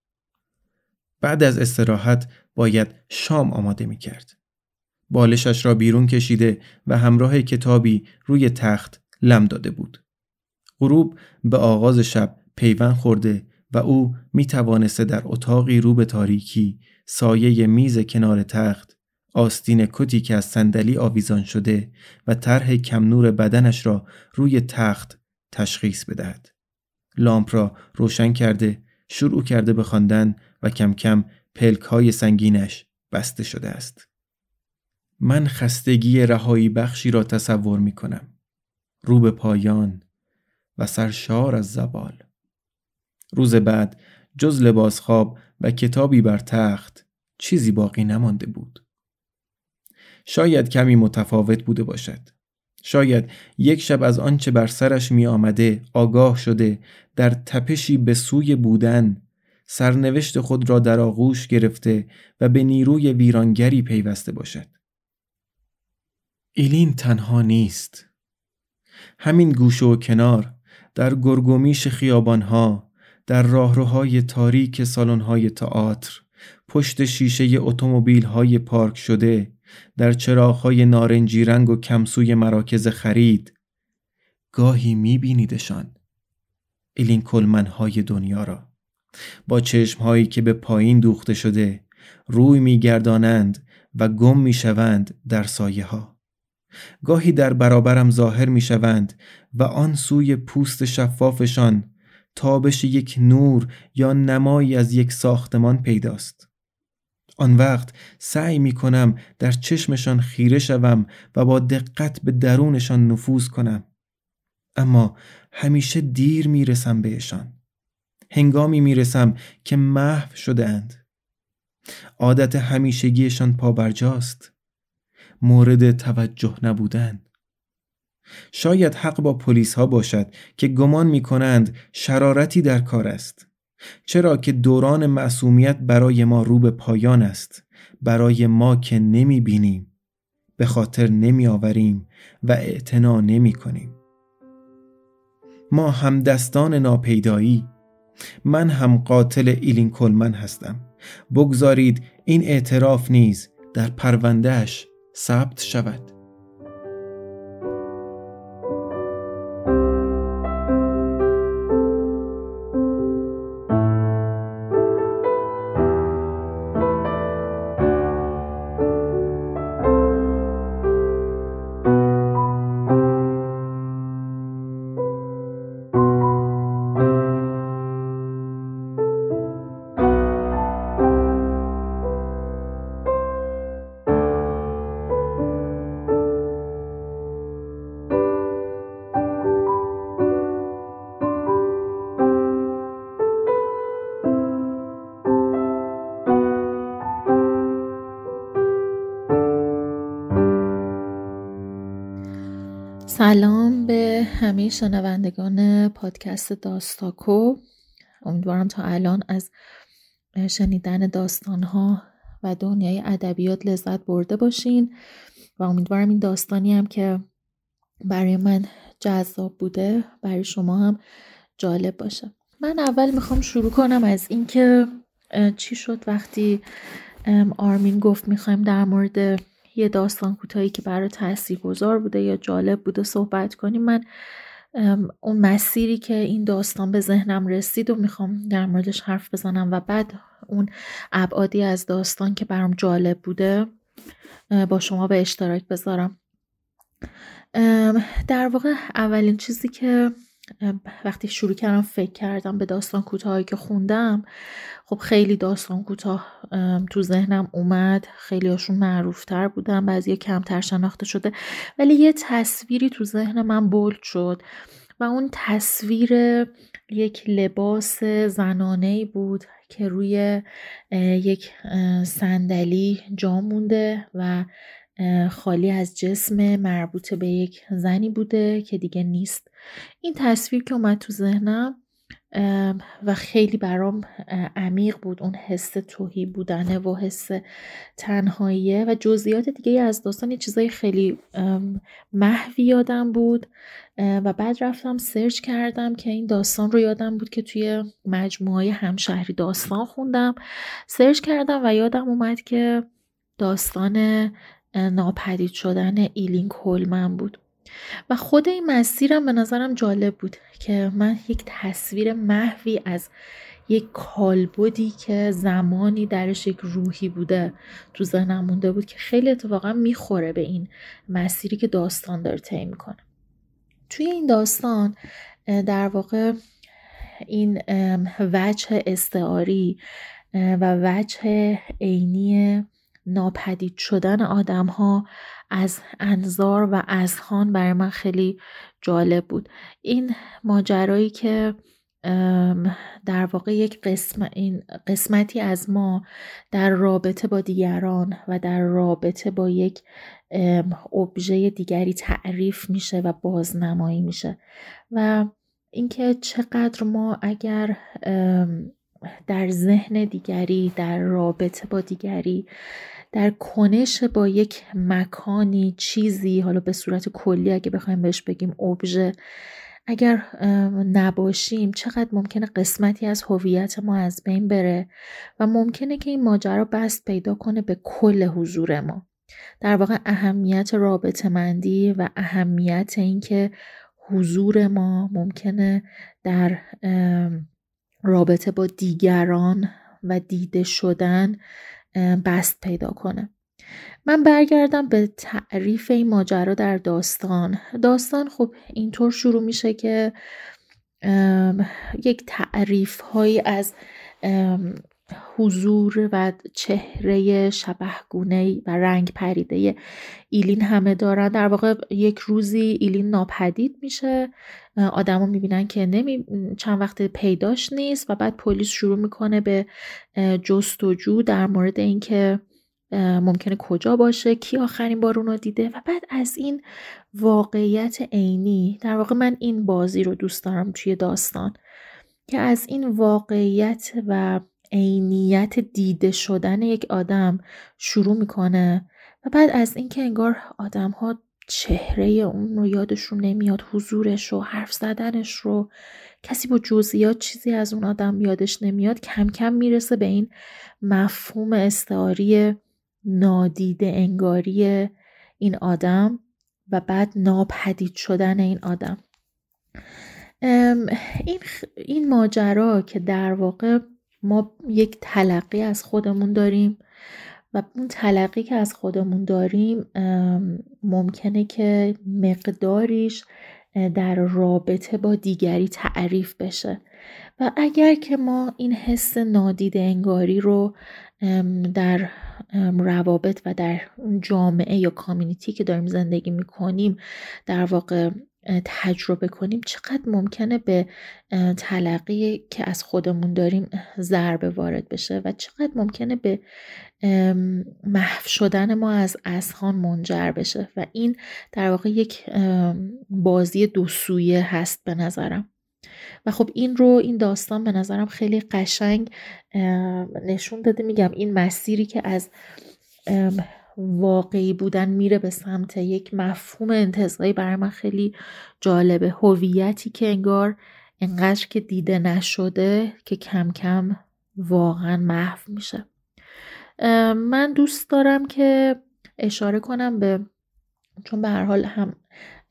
بعد از استراحت باید شام آماده می کرد. بالشش را بیرون کشیده و همراه کتابی روی تخت لم داده بود. غروب به آغاز شب پیوند خورده و او می توانسته در اتاقی رو به تاریکی سایه میز کنار تخت آستین کتی که از صندلی آویزان شده و طرح کم نور بدنش را روی تخت تشخیص بدهد. لامپ را روشن کرده شروع کرده به خواندن و کم کم پلک های سنگینش بسته شده است. من خستگی رهایی بخشی را تصور می کنم. رو به پایان و سرشار از زبال. روز بعد جز لباس خواب و کتابی بر تخت چیزی باقی نمانده بود. شاید کمی متفاوت بوده باشد. شاید یک شب از آنچه بر سرش می آمده آگاه شده در تپشی به سوی بودن سرنوشت خود را در آغوش گرفته و به نیروی ویرانگری پیوسته باشد. ایلین تنها نیست. همین گوشه و کنار در گرگومیش خیابانها در راهروهای تاریک سالن‌های تئاتر پشت شیشه اتومبیل‌های پارک شده در چراغهای نارنجی رنگ و کمسوی مراکز خرید. گاهی میبینیدشان ایلین کلمنهای دنیا را. با چشمهایی که به پایین دوخته شده روی میگردانند و گم می‌شوند در سایه ها گاهی در برابرم ظاهر می‌شوند و آن سوی پوست شفافشان تابش یک نور یا نمایی از یک ساختمان پیداست. آن وقت سعی می کنم در چشمشان خیره شوم و با دقت به درونشان نفوذ کنم. اما همیشه دیر می رسم بهشان. هنگامی می رسم که محو شده اند. عادت همیشگیشان پابرجاست. مورد توجه نبودن. شاید حق با پلیس ها باشد که گمان می کنند شرارتی در کار است. چرا که دوران معصومیت برای ما رو به پایان است برای ما که نمی بینیم به خاطر نمی آوریم و اعتنا نمی کنیم ما هم دستان ناپیدایی. من هم قاتل ایلین کلمن هستم. بگذارید این اعتراف نیز در پروندهش ثبت شود. شنوندگان پادکست داستاکو امیدوارم تا الان از شنیدن داستانها و دنیای ادبیات لذت برده باشین و امیدوارم این داستانی هم که برای من جذاب بوده برای شما هم جالب باشه. من اول می‌خوام شروع کنم از اینکه چی شد وقتی آرمین گفت می‌خوایم در مورد یه داستان کوتاهی که برای گذار بوده یا جالب بوده صحبت کنیم. من اون مسیری که این داستان به ذهنم رسید و می‌خوام در موردش حرف بزنم و بعد اون ابعادی از داستان که برام جالب بوده با شما به اشتراک بذارم. در واقع اولین چیزی که وقتی شروع کردم فکر کردم به داستان کوتاهی که خوندم خب خیلی داستان کوتاه تو ذهنم اومد. خیلی هاشون معروفتر بودن بعضی کمتر شناخته شده. ولی یه تصویری تو ذهن من بولد شد و اون تصویر یک لباس زنانه بود که روی یک صندلی جا مونده و خالی از جسم مربوط به یک زنی بوده که دیگه نیست. این تصویر که اومد تو ذهنم و خیلی برام عمیق بود. اون حس توهی بودنه و حس تنهاییه و جزئیات دیگه از داستان یه چیزای خیلی محوی یادم بود. و بعد رفتم سرچ کردم که این داستان رو یادم بود که توی مجموعه همشهری داستان خوندم. سرچ کردم و یادم اومد که داستان ناپدید شدن ایلین کولمن بود. و خود این مسیرم به نظرم جالب بود که من یک تصویر محوی از یک کالبدی که زمانی درش یک روحی بوده تو ذهنم مونده بود که خیلی اتفاقا می‌خوره به این مسیری که داستان داره طی می‌کنه. توی این داستان در واقع این وجه استعاری و وجه عینی ناپدید شدن آدم ها از انظار و اذهان برای من خیلی جالب بود. این ماجرایی که در واقع یک قسم این قسمتی از ما در رابطه با دیگران و در رابطه با یک ابژه دیگری تعریف میشه و بازنمایی میشه. و اینکه چقدر ما اگر در ذهن دیگری در رابطه با دیگری در کنش با یک مکانی چیزی حالا به صورت کلی اگه بخوایم بهش بگیم ابژه اگر نباشیم چقدر ممکنه قسمتی از هویت ما از بین بره و ممکنه که این ماجرا بست پیدا کنه به کل حضور ما. در واقع اهمیت رابطه مندی و اهمیت اینکه حضور ما ممکنه در رابطه با دیگران و دیده شدن بست پیدا کنه. من برگردم به تعریف این ماجرا در داستان. داستان خب اینطور شروع میشه که یک تعریف هایی از حضور و چهره شبهگونه و رنگ پریده ایلین همه دارن. در واقع یک روزی ایلین ناپدید میشه. آدما می‌بینن که نمی چند وقت پیداش نیست و بعد پلیس شروع می‌کنه به جستجو در مورد اینکه ممکنه کجا باشه کی آخرین بار اونو دیده و بعد از این واقعیت عینی. در واقع من این بازی رو دوست دارم توی داستان که از این واقعیت و عینیت دیده شدن یک آدم شروع می‌کنه و بعد از اینکه انگار آدم ها چهره اون رو یادشون نمیاد حضورش رو حرف زدنش رو کسی با جزئیات چیزی از اون آدم یادش نمیاد کم کم می‌رسه به این مفهوم استعاری نادیده انگاری این آدم و بعد ناپدید شدن این آدم. این, این ماجرا که در واقع ما یک تلقی از خودمون داریم و اون تلقی که از خودمون داریم ممکنه که مقداریش در رابطه با دیگری تعریف بشه. و اگر که ما این حس نادیده انگاری رو در روابط و در جامعه یا کامیونیتی که داریم زندگی می‌کنیم در واقع تجربه کنیم چقدر ممکنه به تلقی که از خودمون داریم ضربه وارد بشه و چقدر ممکنه به محو شدن ما از اسخان منجر بشه و این در واقع یک بازی دو سویه هست به نظرم. و خب این رو این داستان به نظرم خیلی قشنگ نشون داده. میگم این مسیری که از واقعی بودن میره به سمت یک مفهوم انتظایی برای من خیلی جالبه. هویتی که انگار انقدر که دیده نشده که کم کم واقعا محو میشه. من دوست دارم که اشاره کنم به چون به هر حال هم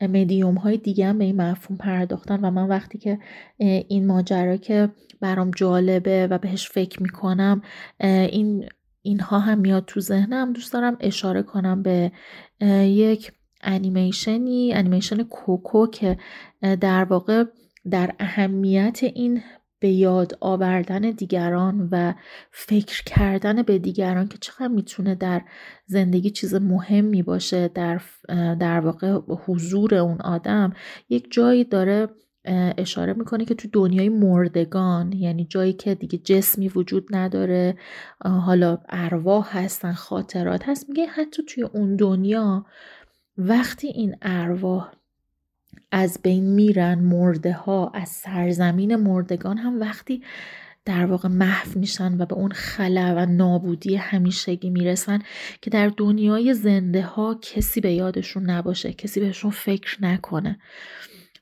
مدیوم های دیگه هم به این مفهوم پرداختن و من وقتی که این ماجرا که برام جالبه و بهش فکر می‌کنم این اینها هم میاد تو ذهنم. دوست دارم اشاره کنم به یک انیمیشنی انیمیشن کوکو که در واقع در اهمیت این به یاد آوردن دیگران و فکر کردن به دیگران که چقدر می‌تونه در زندگی چیز مهمی باشه در, در واقع حضور اون آدم یک جایی داره اشاره می‌کنه که تو دنیای مردگان یعنی جایی که دیگه جسمی وجود نداره حالا ارواح هستن خاطرات هست میگه حتی توی اون دنیا وقتی این ارواح از بین میرن مرده ها از سرزمین مردگان هم وقتی در واقع محو میشن و به اون خلا و نابودی همیشگی می‌رسن که در دنیای زنده ها کسی به یادشون نباشه کسی بهشون فکر نکنه.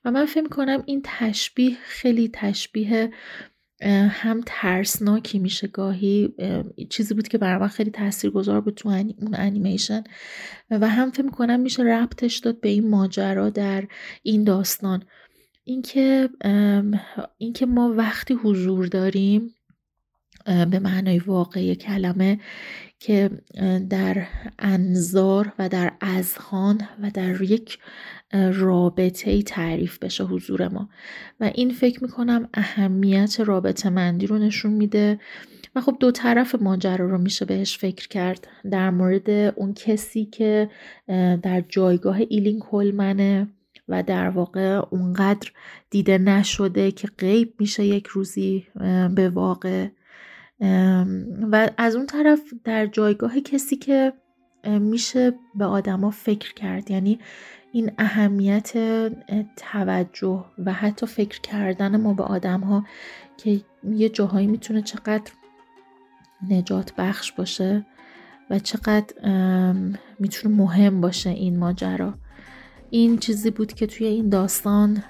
و من فکر کنم این تشبیه خیلی تشبیه هم ترسناکی میشه گاهی. چیزی بود که برای من خیلی تاثیرگذار بود تو اون انیمیشن و هم فکر کنم میشه ربطش داد به این ماجرا در این داستان. اینکه اینکه ما وقتی حضور داریم به معنای واقعی کلمه که در انظار و در اذهان و در یک رابطه ای تعریف بشه حضور ما. و این فکر می‌کنم اهمیت رابطه مندی رو نشون میده. و خب دو طرف ماجرا رو میشه بهش فکر کرد. در مورد اون کسی که در جایگاه ایلین کلمنه و در واقع اونقدر دیده نشده که غیب میشه یک روزی به واقع. و از اون طرف در جایگاه کسی که میشه به آدما فکر کرد. یعنی این اهمیت توجه و حتی فکر کردن ما به آدم ها که یه جاهایی می‌تونه چقدر نجات بخش باشه و چقدر می‌تونه مهم باشه این ماجرا. این چیزی بود که توی این داستان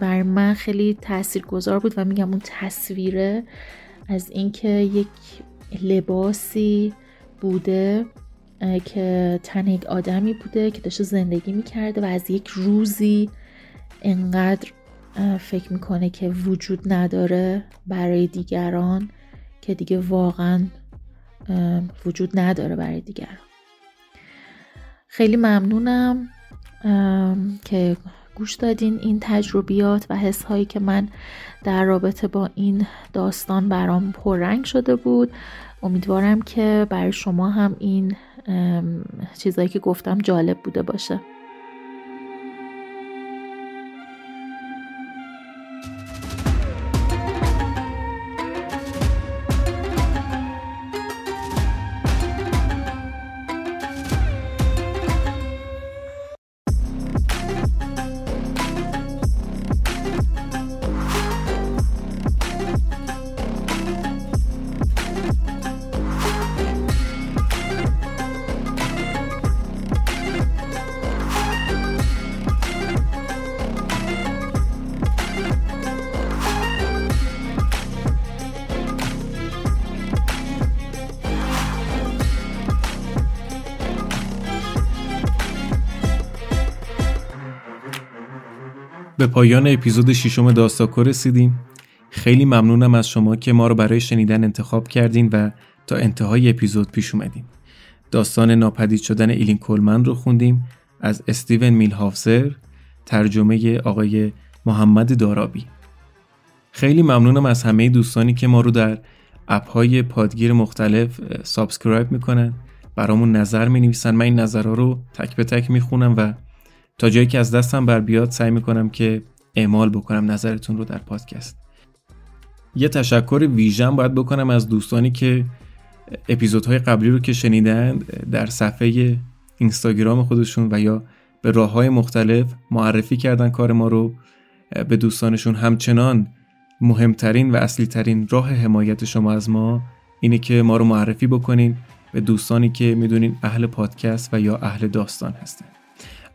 بر من خیلی تاثیرگذار بود و میگم اون تصویره از اینکه یک لباسی بوده که تن یک آدمی بوده که داشته زندگی می‌کرده و از یک روزی انقدر فکر می‌کنه که وجود نداره برای دیگران که دیگه واقعا وجود نداره برای دیگران. خیلی ممنونم که گوش دادین این تجربیات و حس هایی که من در رابطه با این داستان برام پررنگ شده بود. امیدوارم که برای شما هم این چیزهایی که گفتم جالب بوده باشه. پایان اپیزود ششم داستاکو رسیدیم. خیلی ممنونم از شما که ما رو برای شنیدن انتخاب کردین و تا انتهای اپیزود پیش اومدین. داستان ناپدید شدن ایلین کولمن رو خوندیم. از استیون میلهاوسر ترجمه آقای محمد دارابی. خیلی ممنونم از همه دوستانی که ما رو در اپ های پادگیر مختلف subscribe می‌کنن. برامون نظر می نویسن من این نظرها رو تک به تک می‌خونم و تا جایی که از دستم بر بیاد سعی می‌کنم که اعمال بکنم نظرتون رو در پادکست. یه تشکر ویژن باید بکنم از دوستانی که اپیزودهای قبلی رو که شنیدن در صفحه اینستاگرام خودشون و یا به راه های مختلف معرفی کردن کار ما رو به دوستانشون. همچنان مهمترین و اصلی ترین راه حمایت شما از ما اینه که ما رو معرفی بکنین به دوستانی که می‌دونین اهل پادکست و یا اهل داستان هستن.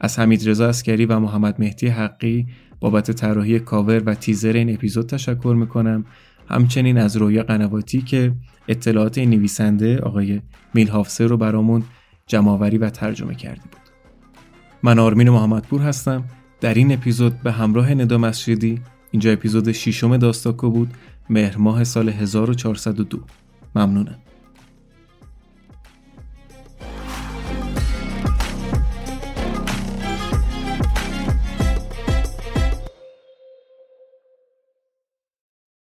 از حمید رضا اسکری و محمد مهدی حقی بابت طراحی کاور و تیزر این اپیزود تشکر می‌کنم. همچنین از رویا قنواتی که اطلاعات نویسنده آقای میلهاوسر رو برامون جمعآوری و ترجمه کرده بود. من آرمین محمدپور هستم. در این اپیزود به همراه ندا مسجدی اینجا اپیزود ششم داستاکو بود مهر ماه سال 1402 ممنونم.